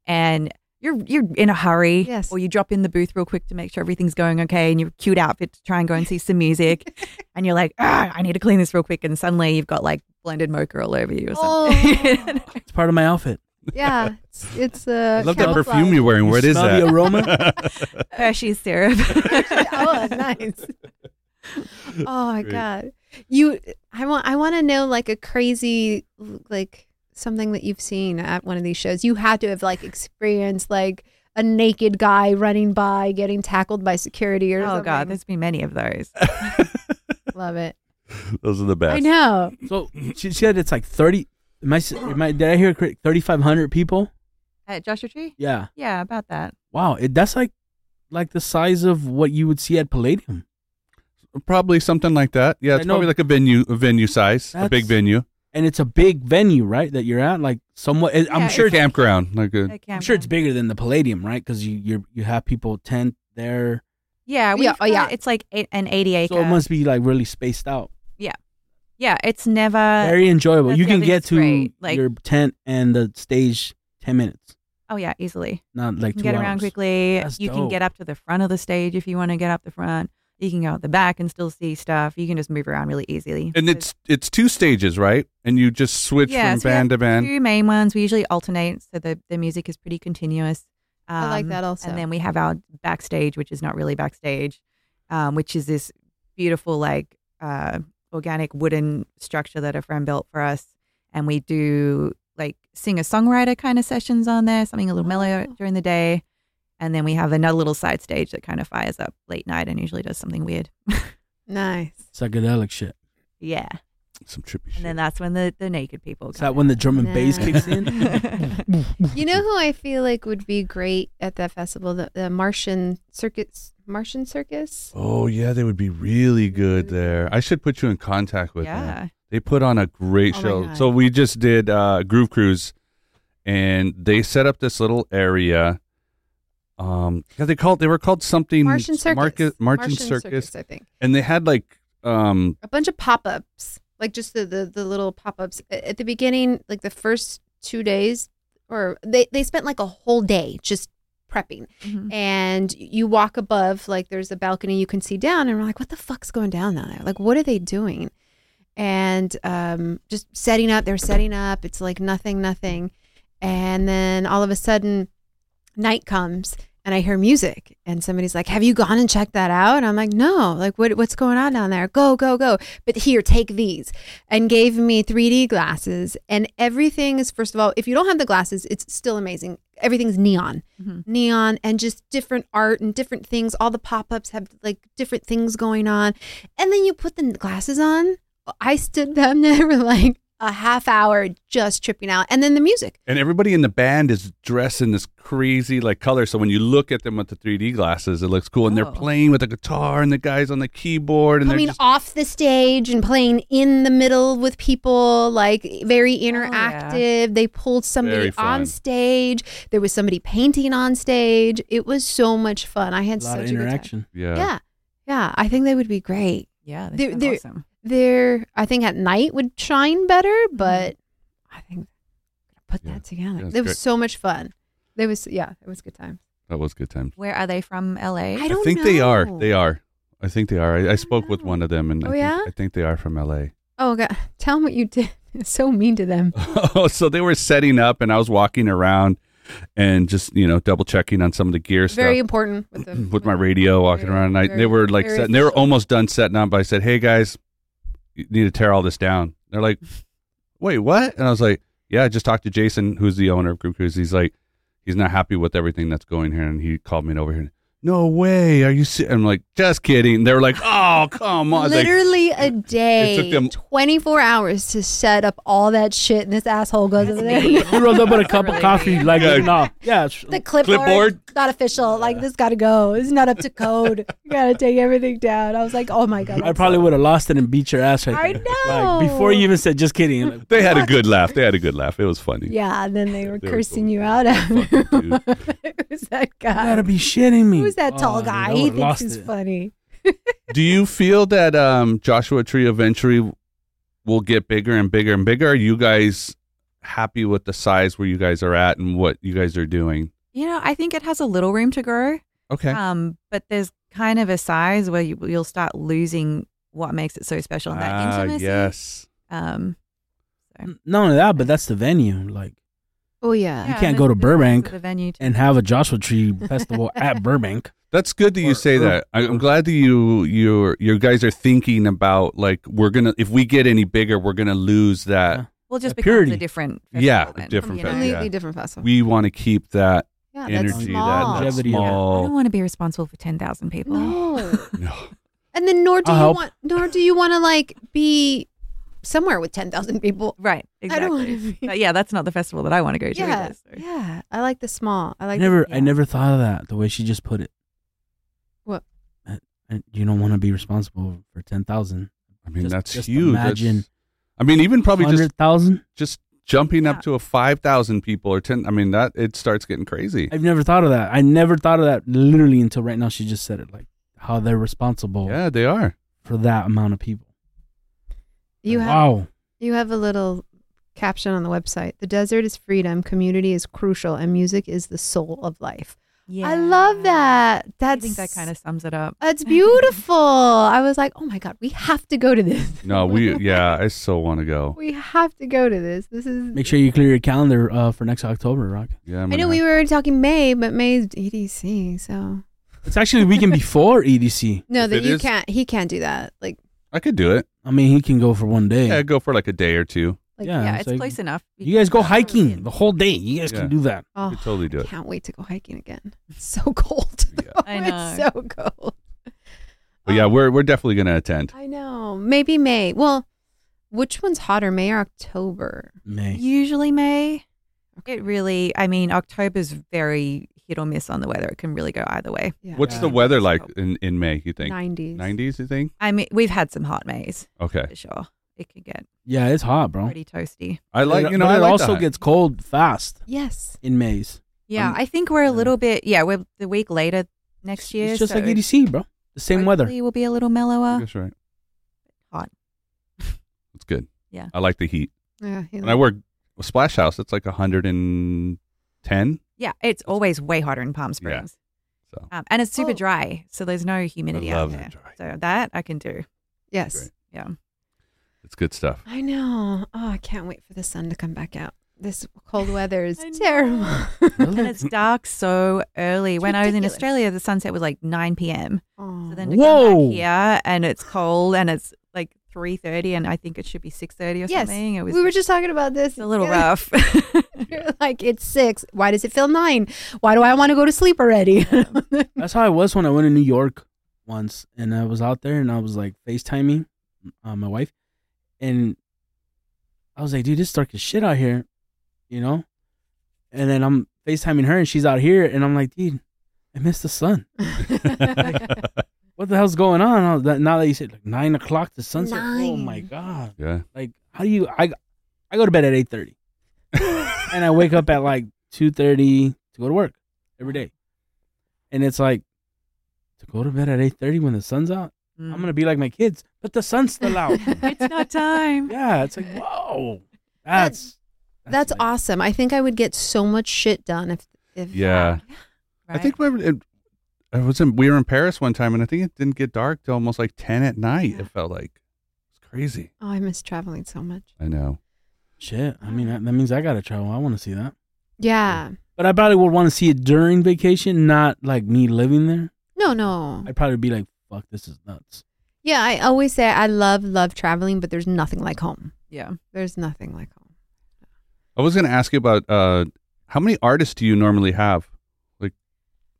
And you're you're in a hurry, Yes. or you drop in the booth real quick to make sure everything's going okay, and you're cute outfit to try and go and see some music, and you're like, I need to clean this real quick, and suddenly you've got like blended mocha all over you or something. Oh. It's part of my outfit. Yeah, it's, it's uh, I love that perfume you're wearing. Where You is that? the aroma? Hershey's syrup. oh, nice. Oh my Great. god, you! I want. I want to know like a crazy, like something that you've seen at one of these shows. You had to have like experienced like a naked guy running by, getting tackled by security or oh something. god, there's been many of those. love it. Those are the best. I know. so she said it's like thirty. Am I, am I, did I hear correct? Thirty five hundred people. At Joshua Tree? Yeah. Yeah, about that. Wow. It, that's like like the size of what you would see at Palladium. Probably something like that. Yeah, it's know- probably like a venue, a venue size, a big venue. And it's a big venue, right? That you're at, like somewhat. I'm sure. a It's, campground, like a. At I'm sure it's bigger than the Palladium, right? Because you you you have people tent there, Yeah, we've Yeah, oh, yeah. It's like eight, an 80 acre. so it must be like really spaced out. yeah, yeah. it's never. Very enjoyable. You can get to great, like- your tent and the stage ten minutes. Oh yeah, easily. Not like You two can get around quickly. That's you can get up to the front of the stage if you want to get up the front. You can go out the back and still see stuff. You can just move around really easily. And it's it's two stages, right? And you just switch Yeah, from so we have band to band. two main ones. We usually alternate, so the the music is pretty continuous. I like Um, that also. And then we have our backstage, which is not really backstage, um, which is this beautiful like uh, organic wooden structure that a friend built for us, and we do like singer songwriter kind of sessions on there, something a little mellow Oh. during the day, and then we have another little side stage that kind of fires up late night and usually does something weird. Nice. Psychedelic shit. yeah, Some trippy and shit. then that's when the the naked people. Is come that when the drum and bass Nah. kicks in? You know who I feel like would be great at that festival? The, the Martian Circus. Martian Circus. oh yeah, they would be really good there. I should put you in contact with them. yeah. They put on a great Oh my show. God. So we just did uh, Groove Cruise, and they set up this little area. Um, yeah, they called they were called something Martian Circus. Market, Martian, Circus, I think. and they had like um A bunch of pop ups, like just the, the, the little pop ups. At the beginning, like the first two days, or they, they spent like a whole day just prepping. Mhm. and you walk above like there's a balcony you can see down and we're like what the fuck's going down down there like what are they doing and um, just setting up they're setting up it's like nothing nothing and then all of a sudden night comes and i hear music and somebody's like have you gone and checked that out and i'm like no like what, what's going on down there go go go but here take these and gave me 3d glasses and everything is first of all if you don't have the glasses it's still amazing everything's neon Mhm. neon and just different art and different things. All the pop ups have like different things going on. And then you put the glasses on. I stood down there like a half hour just tripping out. And then the music. and everybody in the band is dressed in this crazy like color. So when you look at them with the 3D glasses, it looks cool. And they're Oh. playing with the guitar and the guys on the keyboard and Coming they're just off the stage and playing in the middle with people, like very oh, interactive. They pulled somebody on stage. There was somebody painting on stage. It was so much fun. i had lot such of a good time. interaction. yeah. Yeah. Yeah. I think they would be great. Yeah, They're- they're- awesome. There i think at night would shine better mm. but i think put Yeah. that together Yeah, it was great. so much fun it was yeah it was a good time That was good time Where are they from? LA. I don't think they are. They are. I think they are. I, I spoke with oh, one of them, and I, Oh, think, yeah? I think they are from LA. oh god tell them what you did it's so mean to them Oh, so they were setting up, and I was walking around and just you know double checking on some of the gear very stuff important with the with my radio, walking Very- around. And I, they were like, very setting, they were almost done setting up. But I said, "Hey guys, you need to tear all this down." They're like, "Wait, what?" And I was like, "Yeah, I just talked to Jason, who's the owner of Groove Cruise. He's like, he's not happy with everything that's going here, and he called me over here." No way! Are you? Se-? I'm like, just kidding. They were like, "Oh, come on!" Like, literally a day It took them- 24 hours to set up all that shit and this asshole goes over there He rolled up with a cup of coffee. mean. Like, Yeah. no, yeah, the clipboard, Clipboard? not official like this gotta go it's not up to code you gotta take everything down i was like oh my god I probably would have lost it and beat your ass right there. I know. Like, before you even said just kidding. Like, They had a good laugh. They had a good laugh. It was funny. Yeah, and then they were They were cursing cool. you out. Fucking Who's that you guy? gotta be shitting me. Who's that Oh, tall dude, I guy? He thinks he's it. funny. Do you feel that um, Joshua Tree eventually will get bigger and bigger and bigger? Are you guys happy with the size where you guys are at and what you guys are doing? You know, I think it has a little room to grow. Okay. Um, but there's kind of a size where you, you'll start losing what makes it so special and that Ah, intimacy. yes. Um, So. Not only that, but that's the venue. Like, Oh yeah. You can't go to Burbank of The venue. and have a Joshua Tree festival at Burbank. That's good that you Or- say or- that. I, I'm glad that you you you guys are thinking about like we're gonna if we get any bigger, we're gonna lose that. Well, just the becomes purity. a different. Yeah, festival then, different you know? festival, Completely yeah. different festival. We want to keep that yeah, energy, that's that, small. that Longevity. I don't want to be responsible for ten thousand people. no. No. and then nor do I'll you help. want nor do you want to like be somewhere with ten thousand people. Right. I don't want to be. But yeah, that's not the festival that I want to go to. Yeah, either, so. yeah. I like the small. I I like never, The, I never thought of that the way she just put it. What? Uh, uh, you don't want to be responsible for ten thousand. I mean Just- that's just huge. imagine That's- I mean, even probably just hundred thousand. just jumping Yeah. up to a five thousand people or ten. I mean that it starts getting crazy. I've never thought of that. I never thought of that literally until right now. She just said it like how they're responsible Yeah, they are. for that amount of people. You have wow. you have a little caption on the website. The desert is freedom, community is crucial, and music is the soul of life. Yeah. I love that. That's, I think that kind of sums it up. That's beautiful. I was like, oh my god, we have to go to this. No, we yeah, I so want to go. We have to go to this. This is. Make sure you clear your calendar uh, for next October, Rock. Yeah, I'm I know gonna we were talking May, but May's EDC, so It's actually the weekend before EDC. no, that you is- can't. He can't do that. Like, I could do it. I mean, he can go for one day. Yeah, go for like a day or two. like Yeah, yeah, it's it's like- close enough. You guys go hiking the whole day. You guys Yeah. can do that. Oh, could totally do it. Can't wait to go hiking again. It's so cold. Yeah. though. I know. It's so cold. But yeah, we're um, we're definitely gonna attend. I know. Maybe May. Well, which one's hotter, May or October? May. Usually May. It really, I mean, October is very hit or miss on the weather. It can really go either way. Yeah. What's Yeah. the weather like in, in May? You think 90s. nineties? You think? I mean, we've had some hot Mays Okay, for sure. It can get Yeah, it's hot, bro. pretty toasty. I like you know. but it like also that. gets cold fast Yes. in Mays. Yeah, Um, I think we're a yeah. little bit. Yeah, we're the week later next year. It's just so like EDC, bro. The same weather. We'll be a little I mellower. That's right. Hot. It's good. Yeah. I like the heat. Yeah. he And I work a splash house. It's like hundred and ten. Yeah, it's always way hotter in Palm Springs. So Um, and it's super Oh. dry, so there's no humidity love out it there. dry. So that I can do. yes. Great. Yeah. it's good stuff. I know. Oh, I can't wait for the sun to come back out. This cold weather is terrible. And it's dark so early. when I was in. Australia, the sunset was like 9 p.m. Oh. So then to Whoa. come back here and it's cold and it's like 3.30 and I think it should be 6.30 or yes, something. It was we were just talking about this. a little rough. You're like it's six. Why does it feel nine? Why do I want to go to sleep already? That's how I was when I went to New York once, and I was out there, and I was like FaceTiming uh, my wife, and I was like, "Dude, it's dark as shit out here," you know. And then I'm FaceTiming her, and she's out here, and I'm like, "Dude, I miss the sun. What the hell's going on?" I that- Now that you said like nine o'clock, to sunset. Oh my god! yeah. Like, how do you? I I go to bed at eight thirty, and I wake up at like two thirty to go to work every day, and it's like to go to bed at eight thirty when the sun's out. Mm. I'm gonna be like my kids, but the sun's still out. it's not time. yeah, it's like whoa, that's That's amazing. awesome. I think I would get so much shit done if if Yeah. I Right? think we it, I was in, we were in Paris one time, and I think it didn't get dark till almost like ten at night. Yeah. It felt like it's crazy. Oh, I miss traveling so much. I know. Shit, I mean that, that means I gotta travel. I want to see that, Yeah. but I probably would want to see it during vacation, not like me living there. No, no. I'd probably be like, "Fuck, this is nuts." Yeah, I always say I love love traveling, but there's nothing like home. Yeah. There's nothing like home. I was going to ask you about uh, how many artists do you normally have?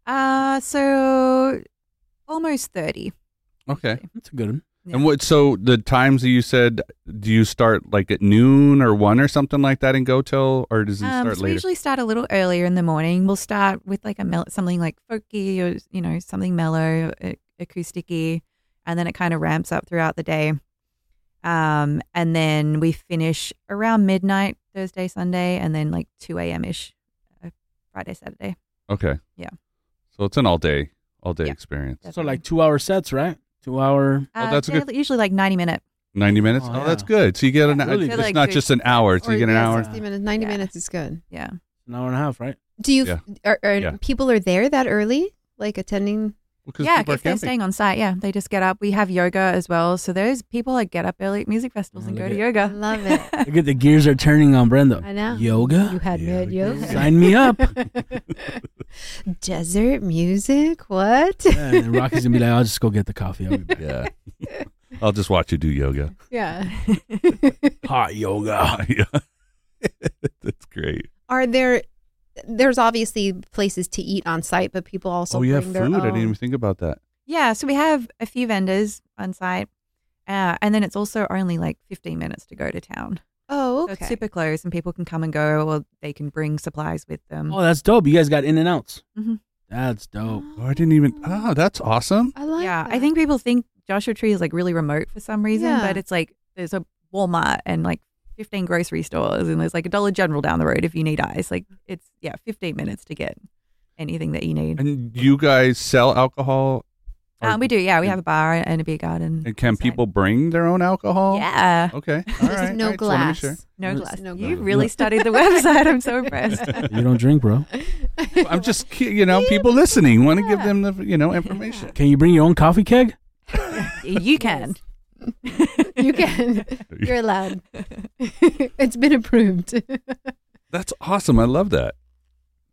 Uh, so almost 30. Okay. That's a good one. And what? So the times that you said, do you start like at noon or one or something like that and go till, or does it Um, start so we usually start a little earlier in the morning. We'll start with like a mel- something like folky or you know something mellow, a- acousticy, and then it kind of ramps up throughout the day. Um, and then we finish around midnight Thursday, Sunday, and then like two a.m. ish uh, Friday, Saturday. okay. Yeah. So it's an all day, all day Yeah. experience. So like two hour sets, right? Two hour. Oh, Uh, that's a they're good- Usually like ninety minute. Ninety minutes. Oh, Oh, that's yeah. good. So you get an. Really it's good. Like not good just an hour. So you get an yeah, hour. 60 minutes, 90 Yeah. minutes is good. Yeah. An hour and a half, right? Do you, Yeah. are, are Yeah. people are there that early? Like attending? Because yeah, people are if they're camping. staying on site, yeah, they just get up. We have yoga as well, so those people that get up early at music festivals Oh, and look go to at- yoga. Love it. Look at the gears are turning on Brenda. I know. Yoga? You had Yeah, mid yoga. Sign me up. Desert music? What? Yeah, and Rocky's gonna be like, I'll just go get the coffee. I'll be back. Yeah. I'll just watch you do yoga. yeah. Hot yoga. yeah. That's great. Are there? There's obviously places to eat on site, but people also oh, you have food. I didn't even think about that. Yeah, so we have a few vendors on site, uh, and then it's also only like 15 minutes to go to town. Oh, So it's super close, and people can come and go, or they can bring supplies with them. Oh, that's dope. You guys got in and outs. Mhm. That's dope. Oh, I didn't even. Oh, that's awesome. I like. yeah, I think people think Joshua Tree is like really remote for some reason, Yeah. but it's like there's a Walmart and like 15 grocery stores, and there's like a Dollar General down the road if you need ice. Like it's yeah, 15 minutes to get anything that you need. And you guys sell alcohol Or- Um, we do, yeah. We have a bar and a beer garden. And can inside. people bring their own alcohol? Yeah. Okay. All Just right. no all right, just wanna glass. No glass. you really studied the website. I'm so impressed. You don't drink, bro. I'm just, you know, people listening want to give them the, you know, information. Can you bring your own coffee keg? you can. you can. You're allowed. it's been approved. That's awesome. I love that.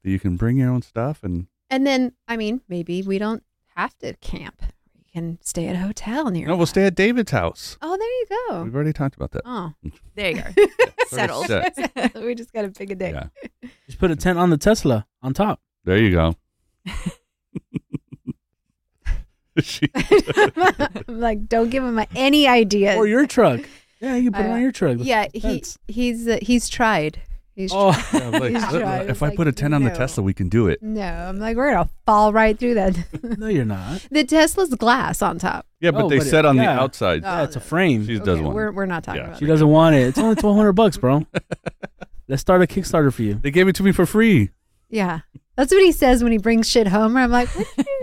That you can bring your own stuff and and then, I mean, maybe we don't have to camp. We can stay at a hotel near. no, we'll stay at David's house. Oh, there you go. We've already talked about that. Oh, There you go. Settled. Settled. we just got to pick a day. Yeah. Just put a tent on the Tesla on top. There you go. She- I'm like, don't give him any ideas. Or your truck. Yeah, you can put it Uh, on your truck. yeah, he he's uh, he's tried. He's Oh, Yeah, like, He's "Look, tried. if I It's put a like, 10 on the. Tesla, we can do it. no. I'm like, we're gonna fall right through that. no, you're not. the Tesla's glass on top. Yeah, but Oh, they but it- said on the outside. Oh, Yeah, it's a frame. She Okay, does one. We're we're not talking Yeah. about She it. doesn't want it. It's only twelve hundred bucks, bro. Let's start a Kickstarter for you. They gave it to me for free. Yeah. That's what he says when he brings shit home. I'm like, what did you-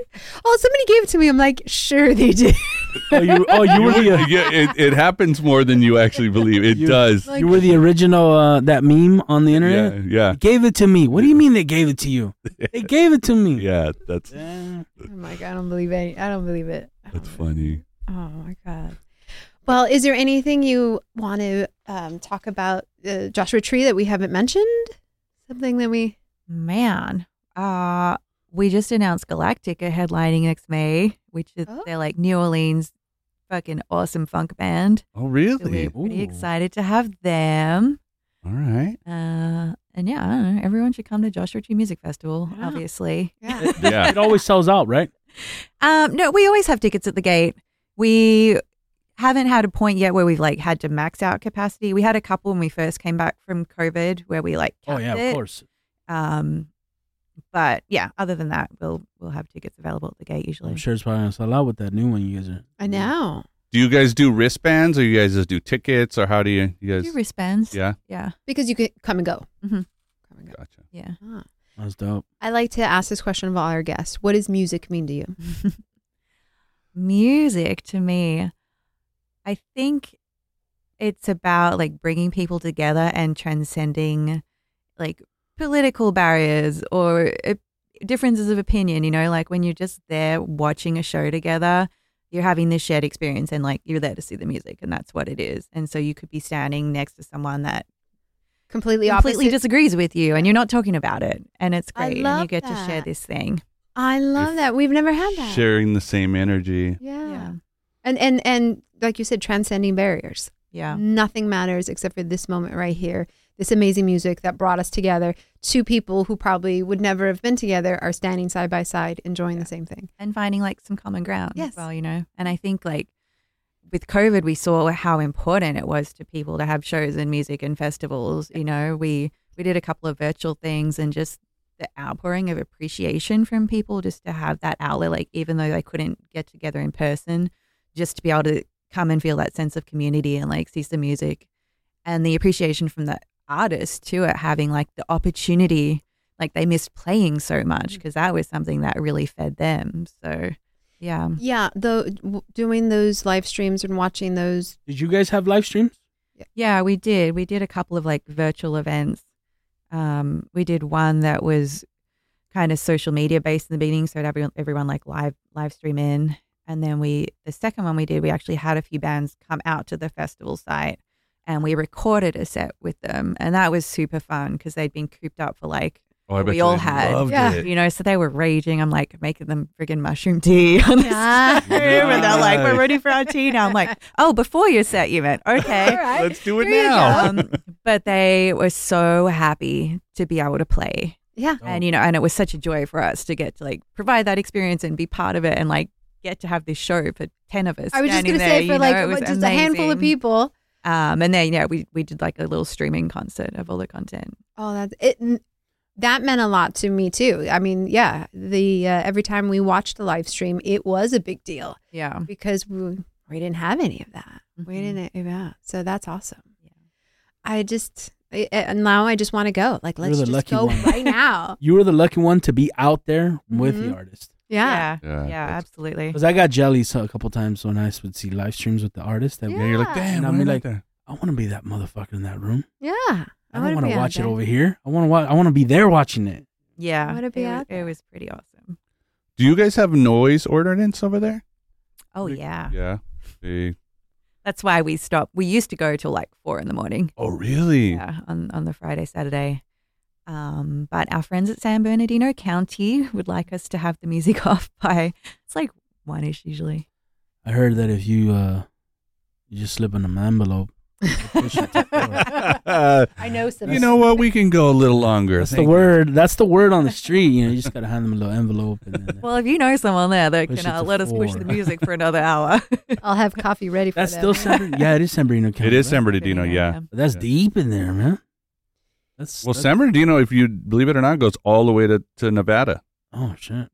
oh, somebody gave it to me. I'm like, sure they did. Oh, you, oh, you were the yeah, it, it happens more than you actually believe. It You- does. Like- you were the original uh, that meme on the internet. yeah, yeah, They gave it to me. What do you mean they gave it to you? They gave it to me. yeah. That's Yeah. I'm like, I don't believe any. I don't believe it. That's don't believe funny. it. Oh my god. Well, is there anything you want to um, talk about uh, Joshua Tree that we haven't mentioned? Something that we Man, uh, we just announced Galactic headlining next May, which is Oh. they're like New Orleans fucking awesome funk band. Oh, So really? we're pretty Ooh. excited to have them. All right. Uh, and yeah, I don't know. Everyone should come to Joshua Tree Music Festival, Yeah. obviously. yeah. Yeah. It always sells out, right? Um, no, we always have tickets at the gate. We haven't had a point yet where we've like had to max out capacity. We had a couple when we first came back from COVID where we like Oh yeah, it. of course. Um, but yeah, other than that, we'll we'll have tickets available at the gate usually. I'm sure it's probably gonna sell out with that new one you guys are. I know Do you guys do wristbands, or you guys just do tickets, or how do you? You guys? Do wristbands. Yeah. Yeah. because you could come and go. Mhm. Come and go. Gotcha. Yeah. Ah. That's dope. I like to ask this question of all our guests. What does music mean to you? Music to me, I think it's about like bringing people together and transcending like political barriers or uh, differences of opinion. You know, like when you're just there watching a show together, you're having this shared experience and like you're there to see the music, and that's what it is. And so you could be standing next to someone that Completely completely opposite. disagrees with you, and you're not talking about it, and it's great, and you get to share this thing. I love If- that. We've never had that. Sharing the same energy. Yeah. And and and like you said, transcending barriers. yeah. Nothing matters except for this moment right here. This amazing music that brought us together. Two people who probably would never have been together are standing side by side, enjoying the same thing. and finding like some common ground Yes. as well, you know. And I think like with COVID, we saw how important it was to people to have shows and music and festivals. You know, we we did a couple of virtual things and just the outpouring of appreciation from people just to have that outlet, like even though they couldn't get together in person, just to be able to come and feel that sense of community and like see some music and the appreciation from the artist too at having like the opportunity like they missed playing so much because that was something that really fed them. So yeah. Yeah, the w- doing those live streams and watching those. Did you guys have live streams? yeah. We did. We did a couple of like virtual events. Um we did one that was kind of social media based in the beginning so everyone everyone like live live stream in. And then we the second one we did we actually had a few bands come out to the festival site and we recorded a set with them and that was super fun because they'd been cooped up for like Oh, I We you all they had. loved Yeah. it. you know, so they were raging. I'm like making them friggin' mushroom tea on the Yeah. Zoom, and they're like, "We're ready for our tea now." I'm like, "Oh, before your set, you meant okay." All right. Let's do it Here now. um, but they were so happy to be able to play, Yeah. and you know, and it was such a joy for us to get to like provide that experience and be part of it, and like get to have this show for ten of us. I was just standing gonna there, say for you like know, it was what, just a handful of people. Um, and then yeah, we we did like a little streaming concert of all the content. Oh, that's it. That meant a lot to me too. I mean, yeah, the uh, every time we watched the live stream, it was a big deal Yeah, because we we didn't have any of that. We Mhm. didn't. Yeah, so that's awesome. Yeah. I just and now I just want to go. Like, You're let's the just lucky go one. right now. You were the lucky one to be out there with Mhm. the artist. Yeah. yeah, Yeah, yeah, absolutely. Because I got jealous a couple times when I would see live streams with the artists. That Yeah, you're like, damn. And I why mean, like, there? I want to be that motherfucker in that room. Yeah. I don't wanna want be to out watch it over here. I want to watch. I want to be there watching it. Yeah, I wanna be it, was, it was pretty awesome. do you guys have noise ordinance over there? Oh Like- yeah, Yeah. See. that's why we stopped. We used to go till like four in the morning. Oh, really? Yeah, on on the Friday, Saturday. Um, but our friends at San Bernardino County would like us to have the music off by it's like one ish usually. I heard that if you uh, you just slip in an envelope, push it to four. Uh, I know some. you know what? We can go a little longer. that's the Thank you. word. That's the word on the street. You know, you just gotta hand them a little envelope. And then, Well, if you know someone there that Push can it uh, to let us push the music for another hour. I'll have coffee ready for that's them. still San. Bern- Yeah, it is San Bernardino County. It is right? San Bernardino, yeah. But that's Yeah. deep in there, man. That's Well, that's- San Bernardino, if you believe it or not, goes all the way to, to Nevada. Oh shit.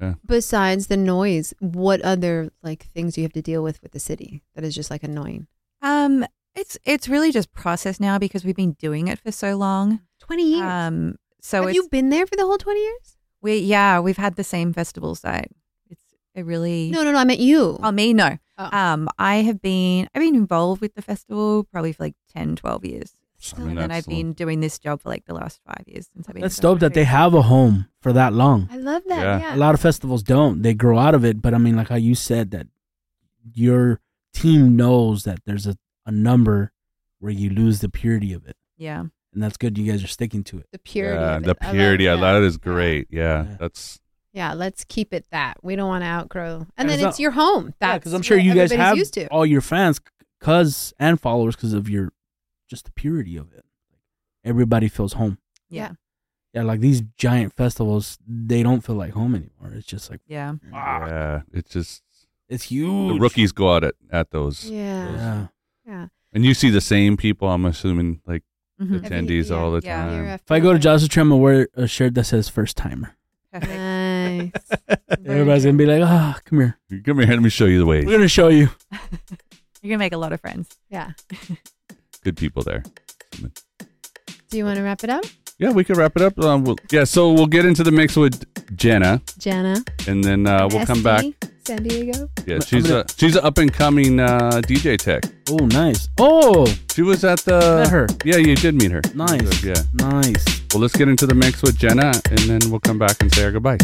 Yeah. Besides the noise, what other like things do you have to deal with with the city that is just like annoying? Um, it's it's really just process now because we've been doing it for so long. Twenty years. Um, so have it's you been there for the whole twenty years? we yeah we've had the same festival site. It's it really No, no, no. I meant you. Oh, me no. Oh. Um, I have been I've been involved with the festival probably for like 10, 12 years, I mean, and then I've been doing this job for like the last five years since I've been. That's in dope that they have a home for that long. I love that. Yeah. Yeah. A lot of festivals don't. They grow out of it. But I mean, like how you said that your team knows that there's a, a number where you lose the purity of it. Yeah, And that's good. You guys are sticking to it. The purity. Yeah, of the it. I love purity. I that. that is great. Yeah, Yeah. that's Yeah, let's keep it that. We don't want to outgrow. And Yeah, then it's it's your home. Yeah, That's because I'm sure you guys have used to. all your fans, cause and followers, because of your just the purity of it. Everybody feels home. yeah, Yeah, like these giant festivals, they don't feel like home anymore. It's just like yeah. ah, yeah. It's just it's huge. the rookies go out at, at those, Yeah. Yeah. Yeah. and you see the same people. I'm assuming like Mhm. Every- attendees yeah, all the yeah. Time. after If I go to year. Joshua Tree, I'll wear a shirt that says first timer. Nice. Everybody's gonna be like, ah, come here. Come here, let me show you the ways. We're gonna show you. You're gonna make a lot of friends. Yeah. Good people there. Do you want to wrap it up, Yeah, we could wrap it up. Um, we'll, yeah, so we'll get into the mix with Jana, Jana. and then uh, we'll come back. San Diego. Yeah, she's gonna- a she's an up and coming uh, DJ tech. Oh, nice. Oh, She was at the. met her. Yeah, you did meet her. Nice. Yeah. Nice. Well, let's get into the mix with Jana, and then we'll come back and say our goodbye.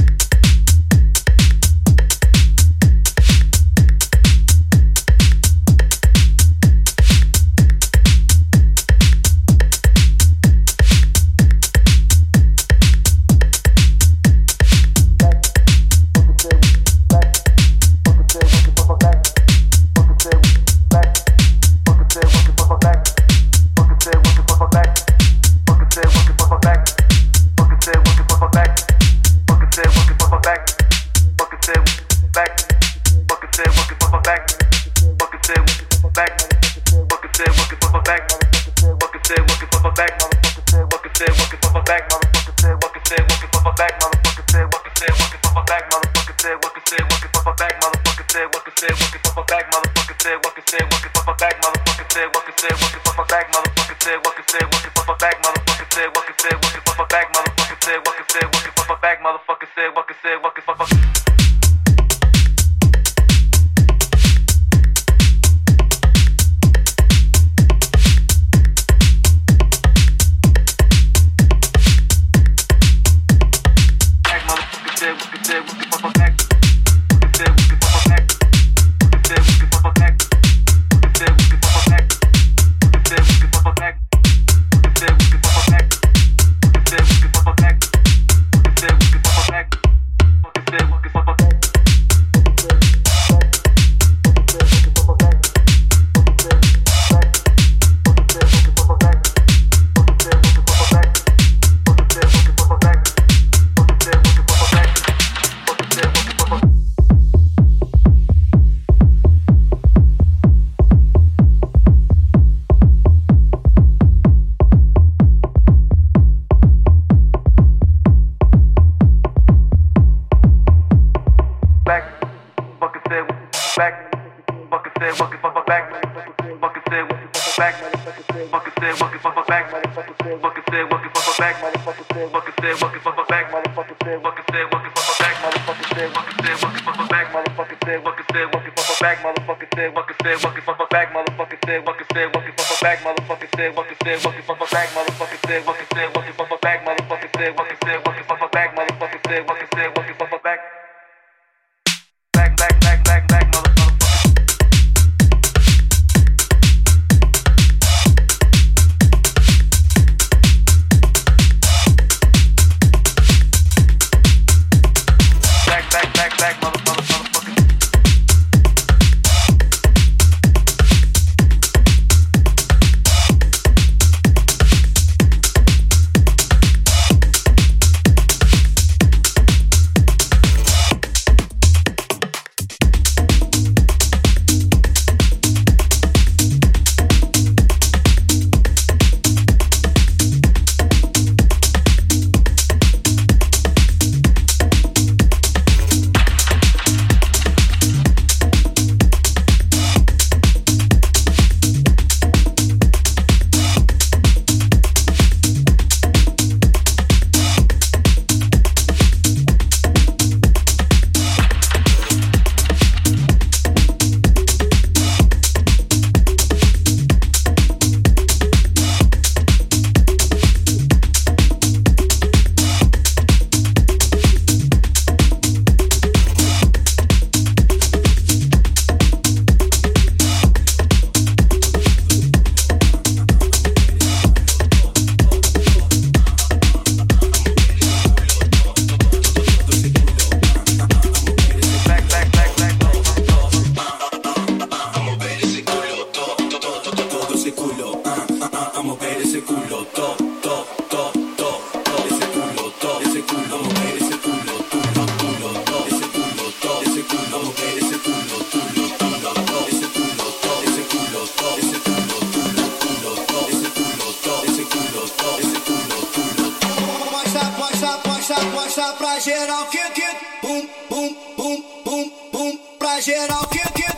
Fucking said What can say what can I back, back, motherfucker said, what can said, what can fuck back, motherfucker. posta, posta, posta pra geral que que. Pum, pum, pum, pum, pum, pra geral que que.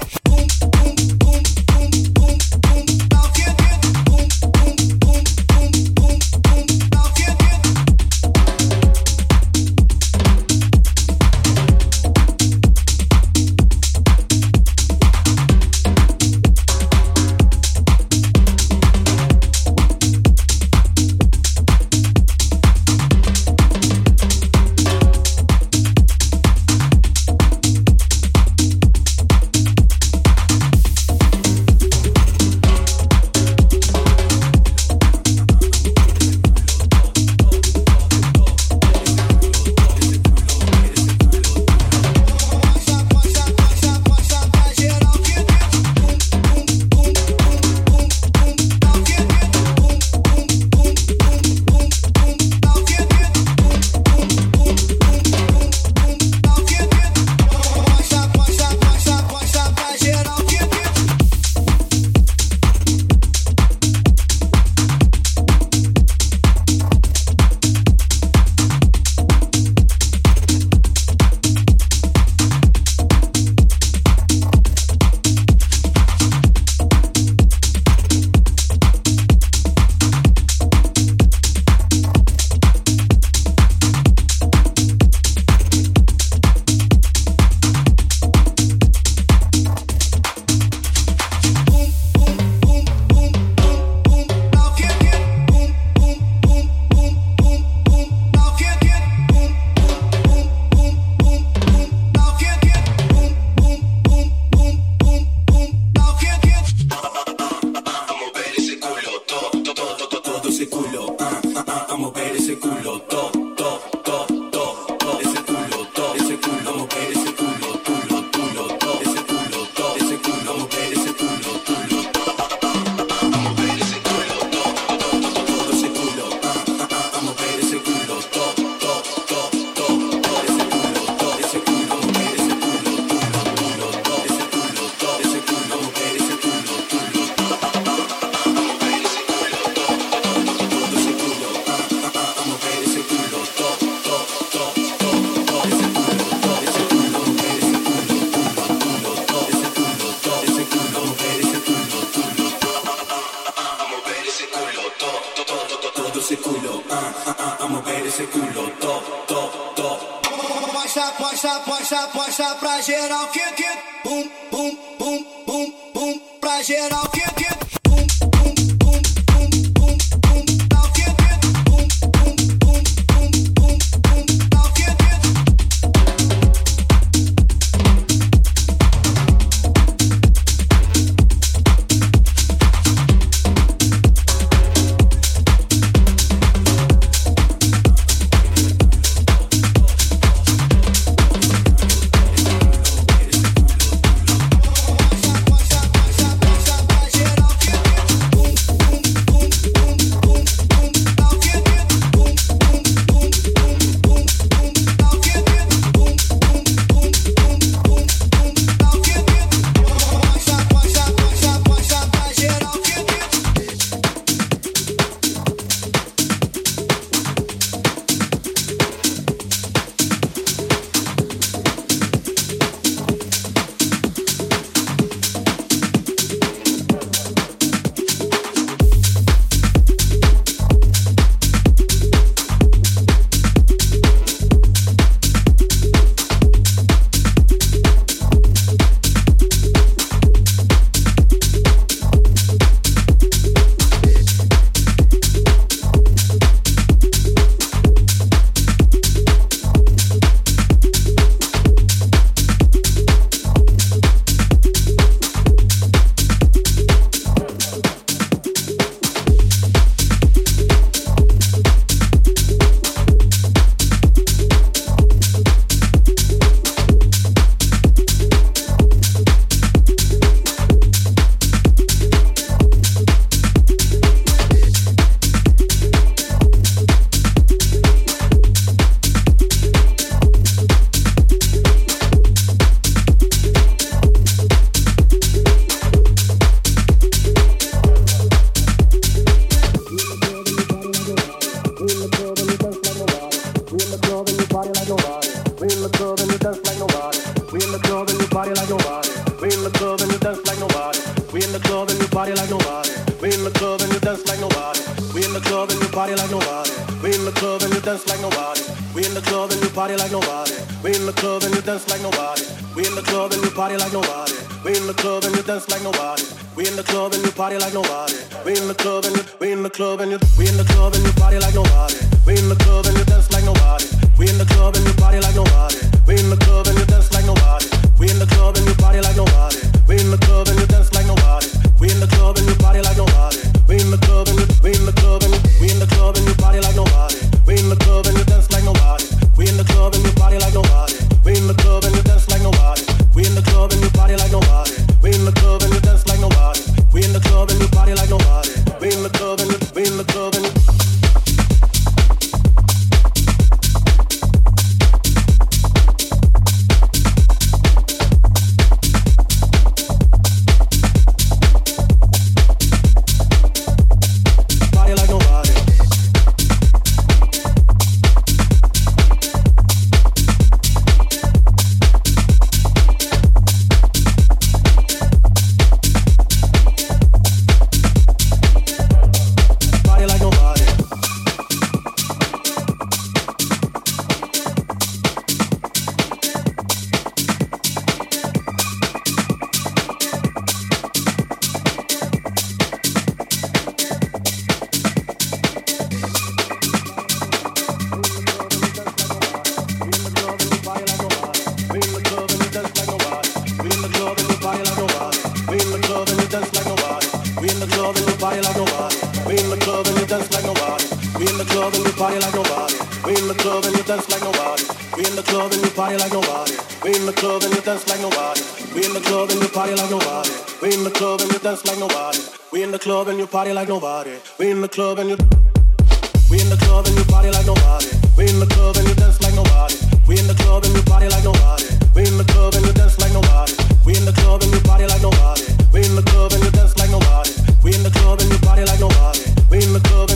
In the club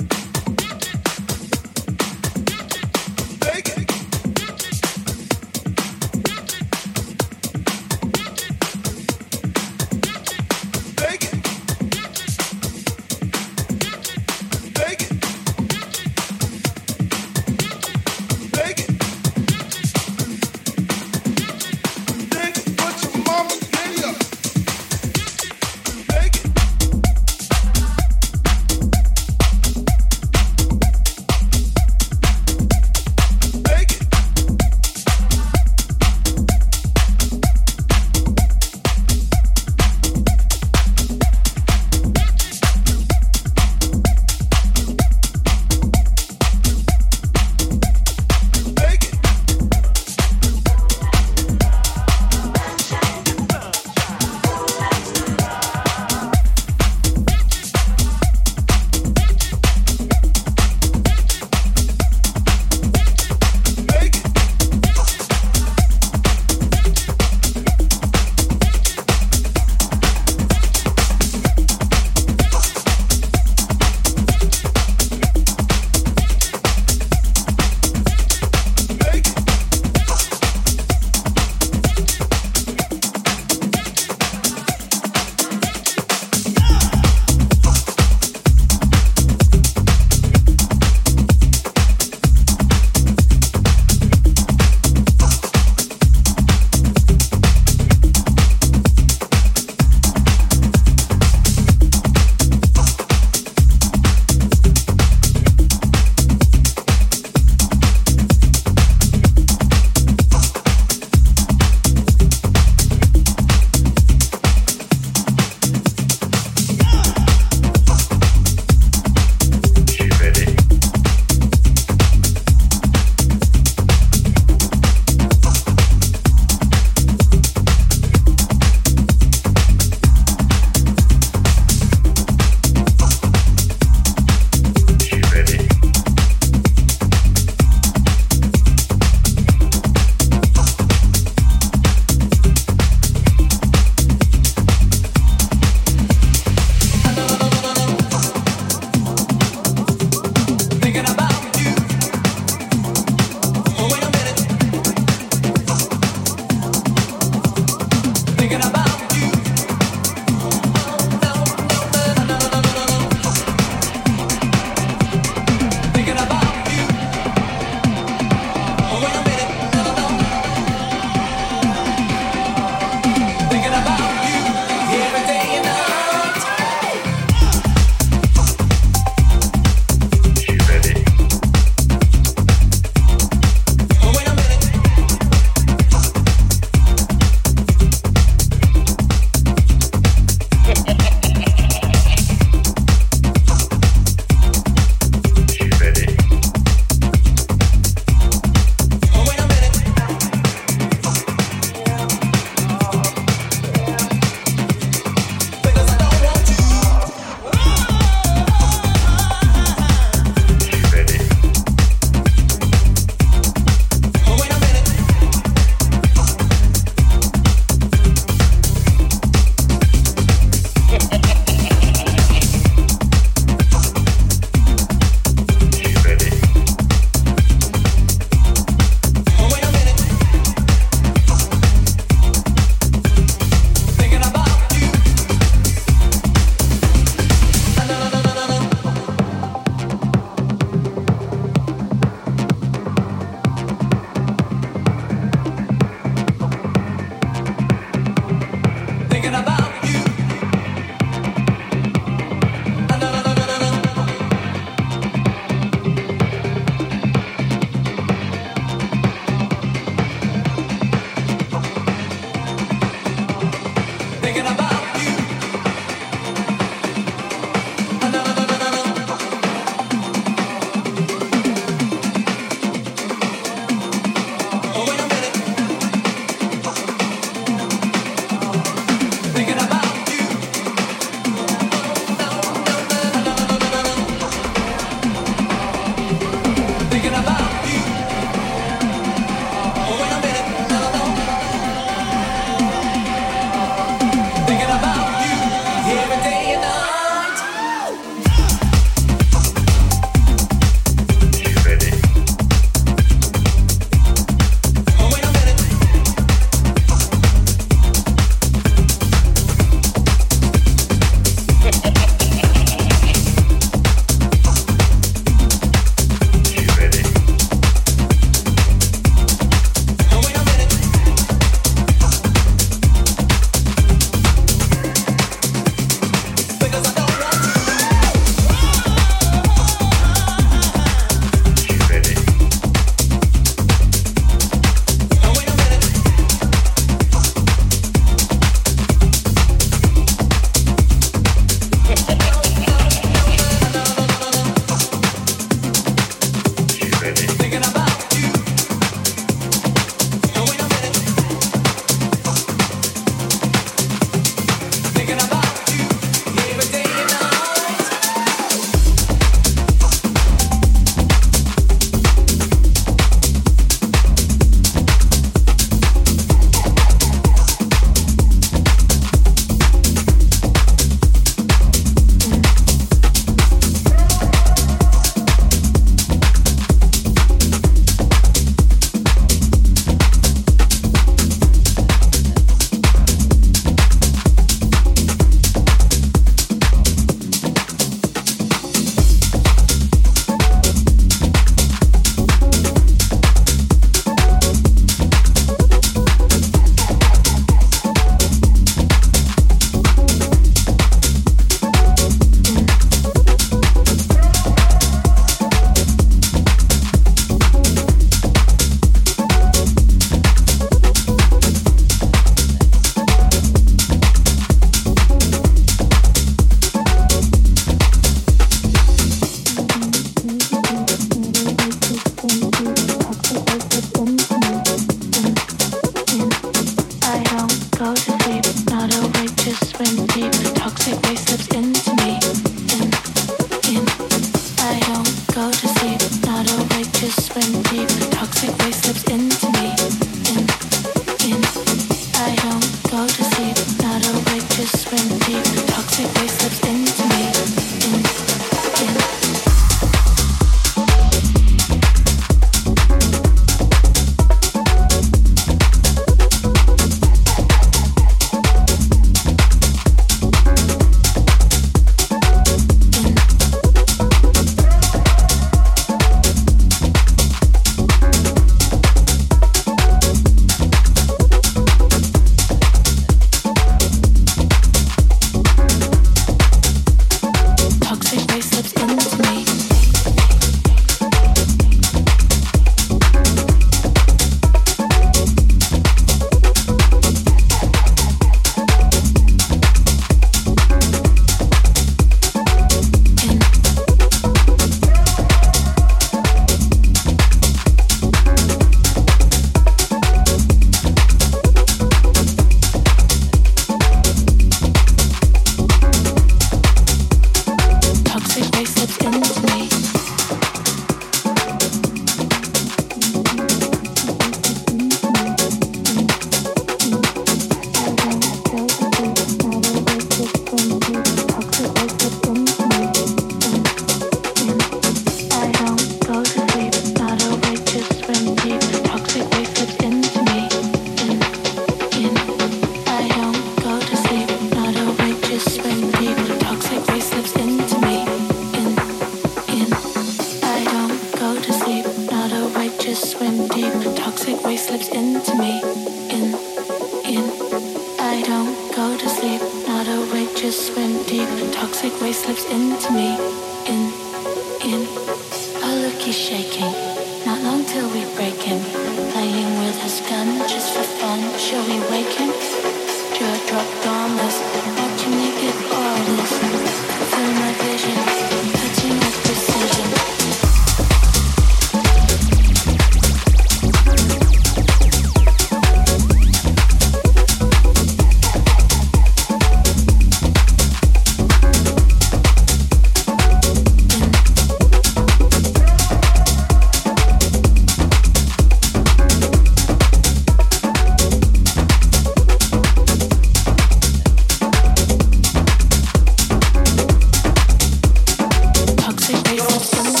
Don't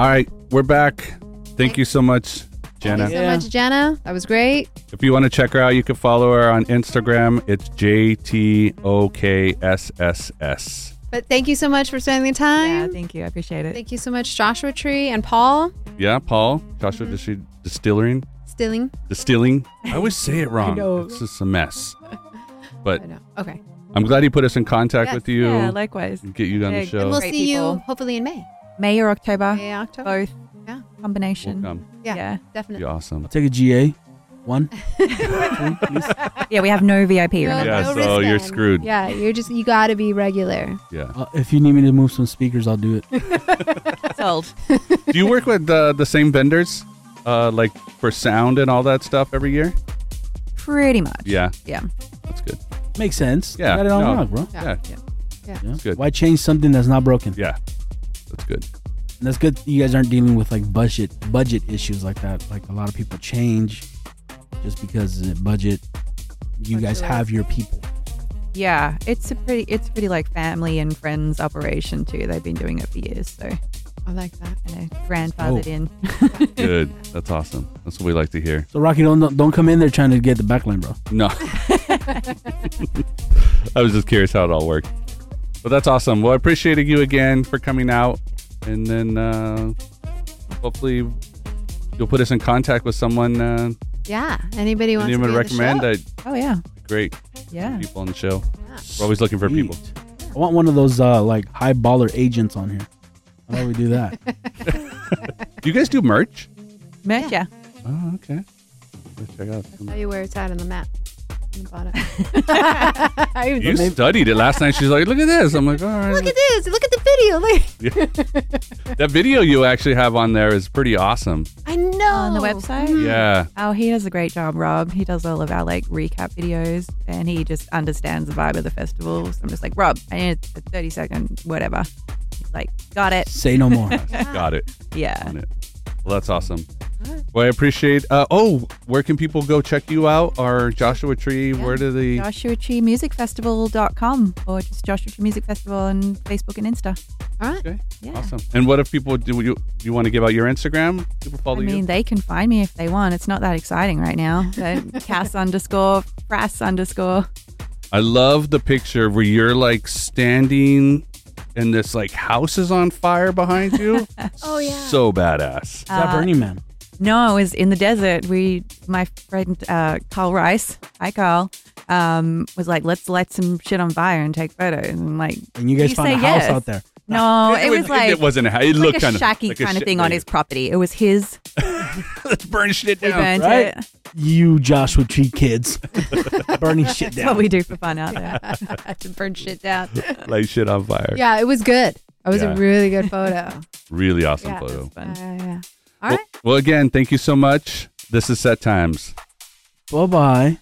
All right, we're back. Thank you so much, Jana. Thank you so much, Jana. That was great. If you want to check her out, you can follow her on Instagram. It's JTOKSSS. But thank you so much for spending the time. Yeah, thank you. I appreciate it. Thank you so much, Joshua Tree and Paul Yeah, Paul, Joshua Mm-hmm. Dis- Distilling. Stilling. Distilling. I always say it wrong. know. It's just a mess. But I know. Okay. I'm glad he put us in contact Yes. with you. Yeah, likewise. Get you on Yeah, the show. And we'll Great see people. you hopefully in May. May or October. May, October. Both. Yeah. Combination. Welcome. Yeah, Yeah. Be definitely. awesome. Take a GA. One. Yeah, we have no VIP. No, remember? Yeah, no so you're screwed. Yeah, you're just you got to be regular. Yeah. Uh, if you need me to move some speakers, I'll do it. Sold. Do you work with the the same vendors, uh, like for sound and all that stuff every year? Pretty much. Yeah, Yeah. that's good. Makes sense. Yeah, Got it on no. lock, bro. Yeah, Yeah. Yeah. That's good. Why change something that's not broken? yeah, that's good. And that's good. You guys aren't dealing with like budget budget issues like that. Like a lot of people change just because of budget. You guys have your people. Yeah. It's a pretty it's pretty like family and friends operation too. They've been doing it for years, so I like that. kind of grandfathered Oh. in. Good. That's awesome. That's what we like to hear. So Rocky, don't don't come in there trying to get the backline, bro. No. I was just curious how it all worked. But that's awesome. Well, I appreciated you again for coming out. And then uh, hopefully you'll put us in contact with someone. Uh, Yeah. Anybody wants anyone to be recommend? the? That Oh yeah. great Yeah. people on the show. We're always looking for people. I want one of those uh like high baller agents on here. How about we do that? Do you guys do merch? Merch, yeah. Oh, okay. Let's check out. Tell you where it's at on the map. On the bottom. You studied it last night. She's like, "Look at this." I'm like, "All right." Look at this. Look at the video. Look. that video you actually have on there is pretty awesome. I know. On the website? Mm-hmm. Yeah. Oh, he does a great job, Rob. He does all of our like recap videos and he just understands the vibe of the festival. So I'm just like, Rob, I need a 30 second whatever. He's like, got it. Say no more. Got it. Yeah. On it. Well, that's awesome. Well, I appreciate. Uh, oh, where can people go check you out? Or Joshua Tree? Where do the? Joshua Tree Music Festival.com or just Joshua Tree Music Festival on Facebook and Insta. All right. Okay. Yeah. Awesome. And what if people do you you want to give out your Instagram? People follow you? I mean, you. they can find me if they want. It's not that exciting right now. But Cass underscore, Frass underscore. I love the picture where you're like standing, and this like house is on fire behind you. Oh yeah. so badass. Is that Uh, Burning Man? No, it was in the desert. We, my friend uh, Carl Rice, hi Carl, um, was like, let's light some shit on fire and take photos. And like, And you guys you found a house yes. out there. No, It it, was- was like it wasn't a. It it looked like a kind of shacky like a kind of shit thing on his property. It was his. Let's burn shit down. burnt right? it. You Joshua Tree kids burning shit That's down. what we do for fun out there. to burn shit down. Light shit on fire. Yeah, it was good. It was Yeah. a really good photo. Really awesome Yeah, photo. was fun. Yeah, yeah, yeah. All Well, right. well, again, thank you so much. This is Set Times. Bye bye.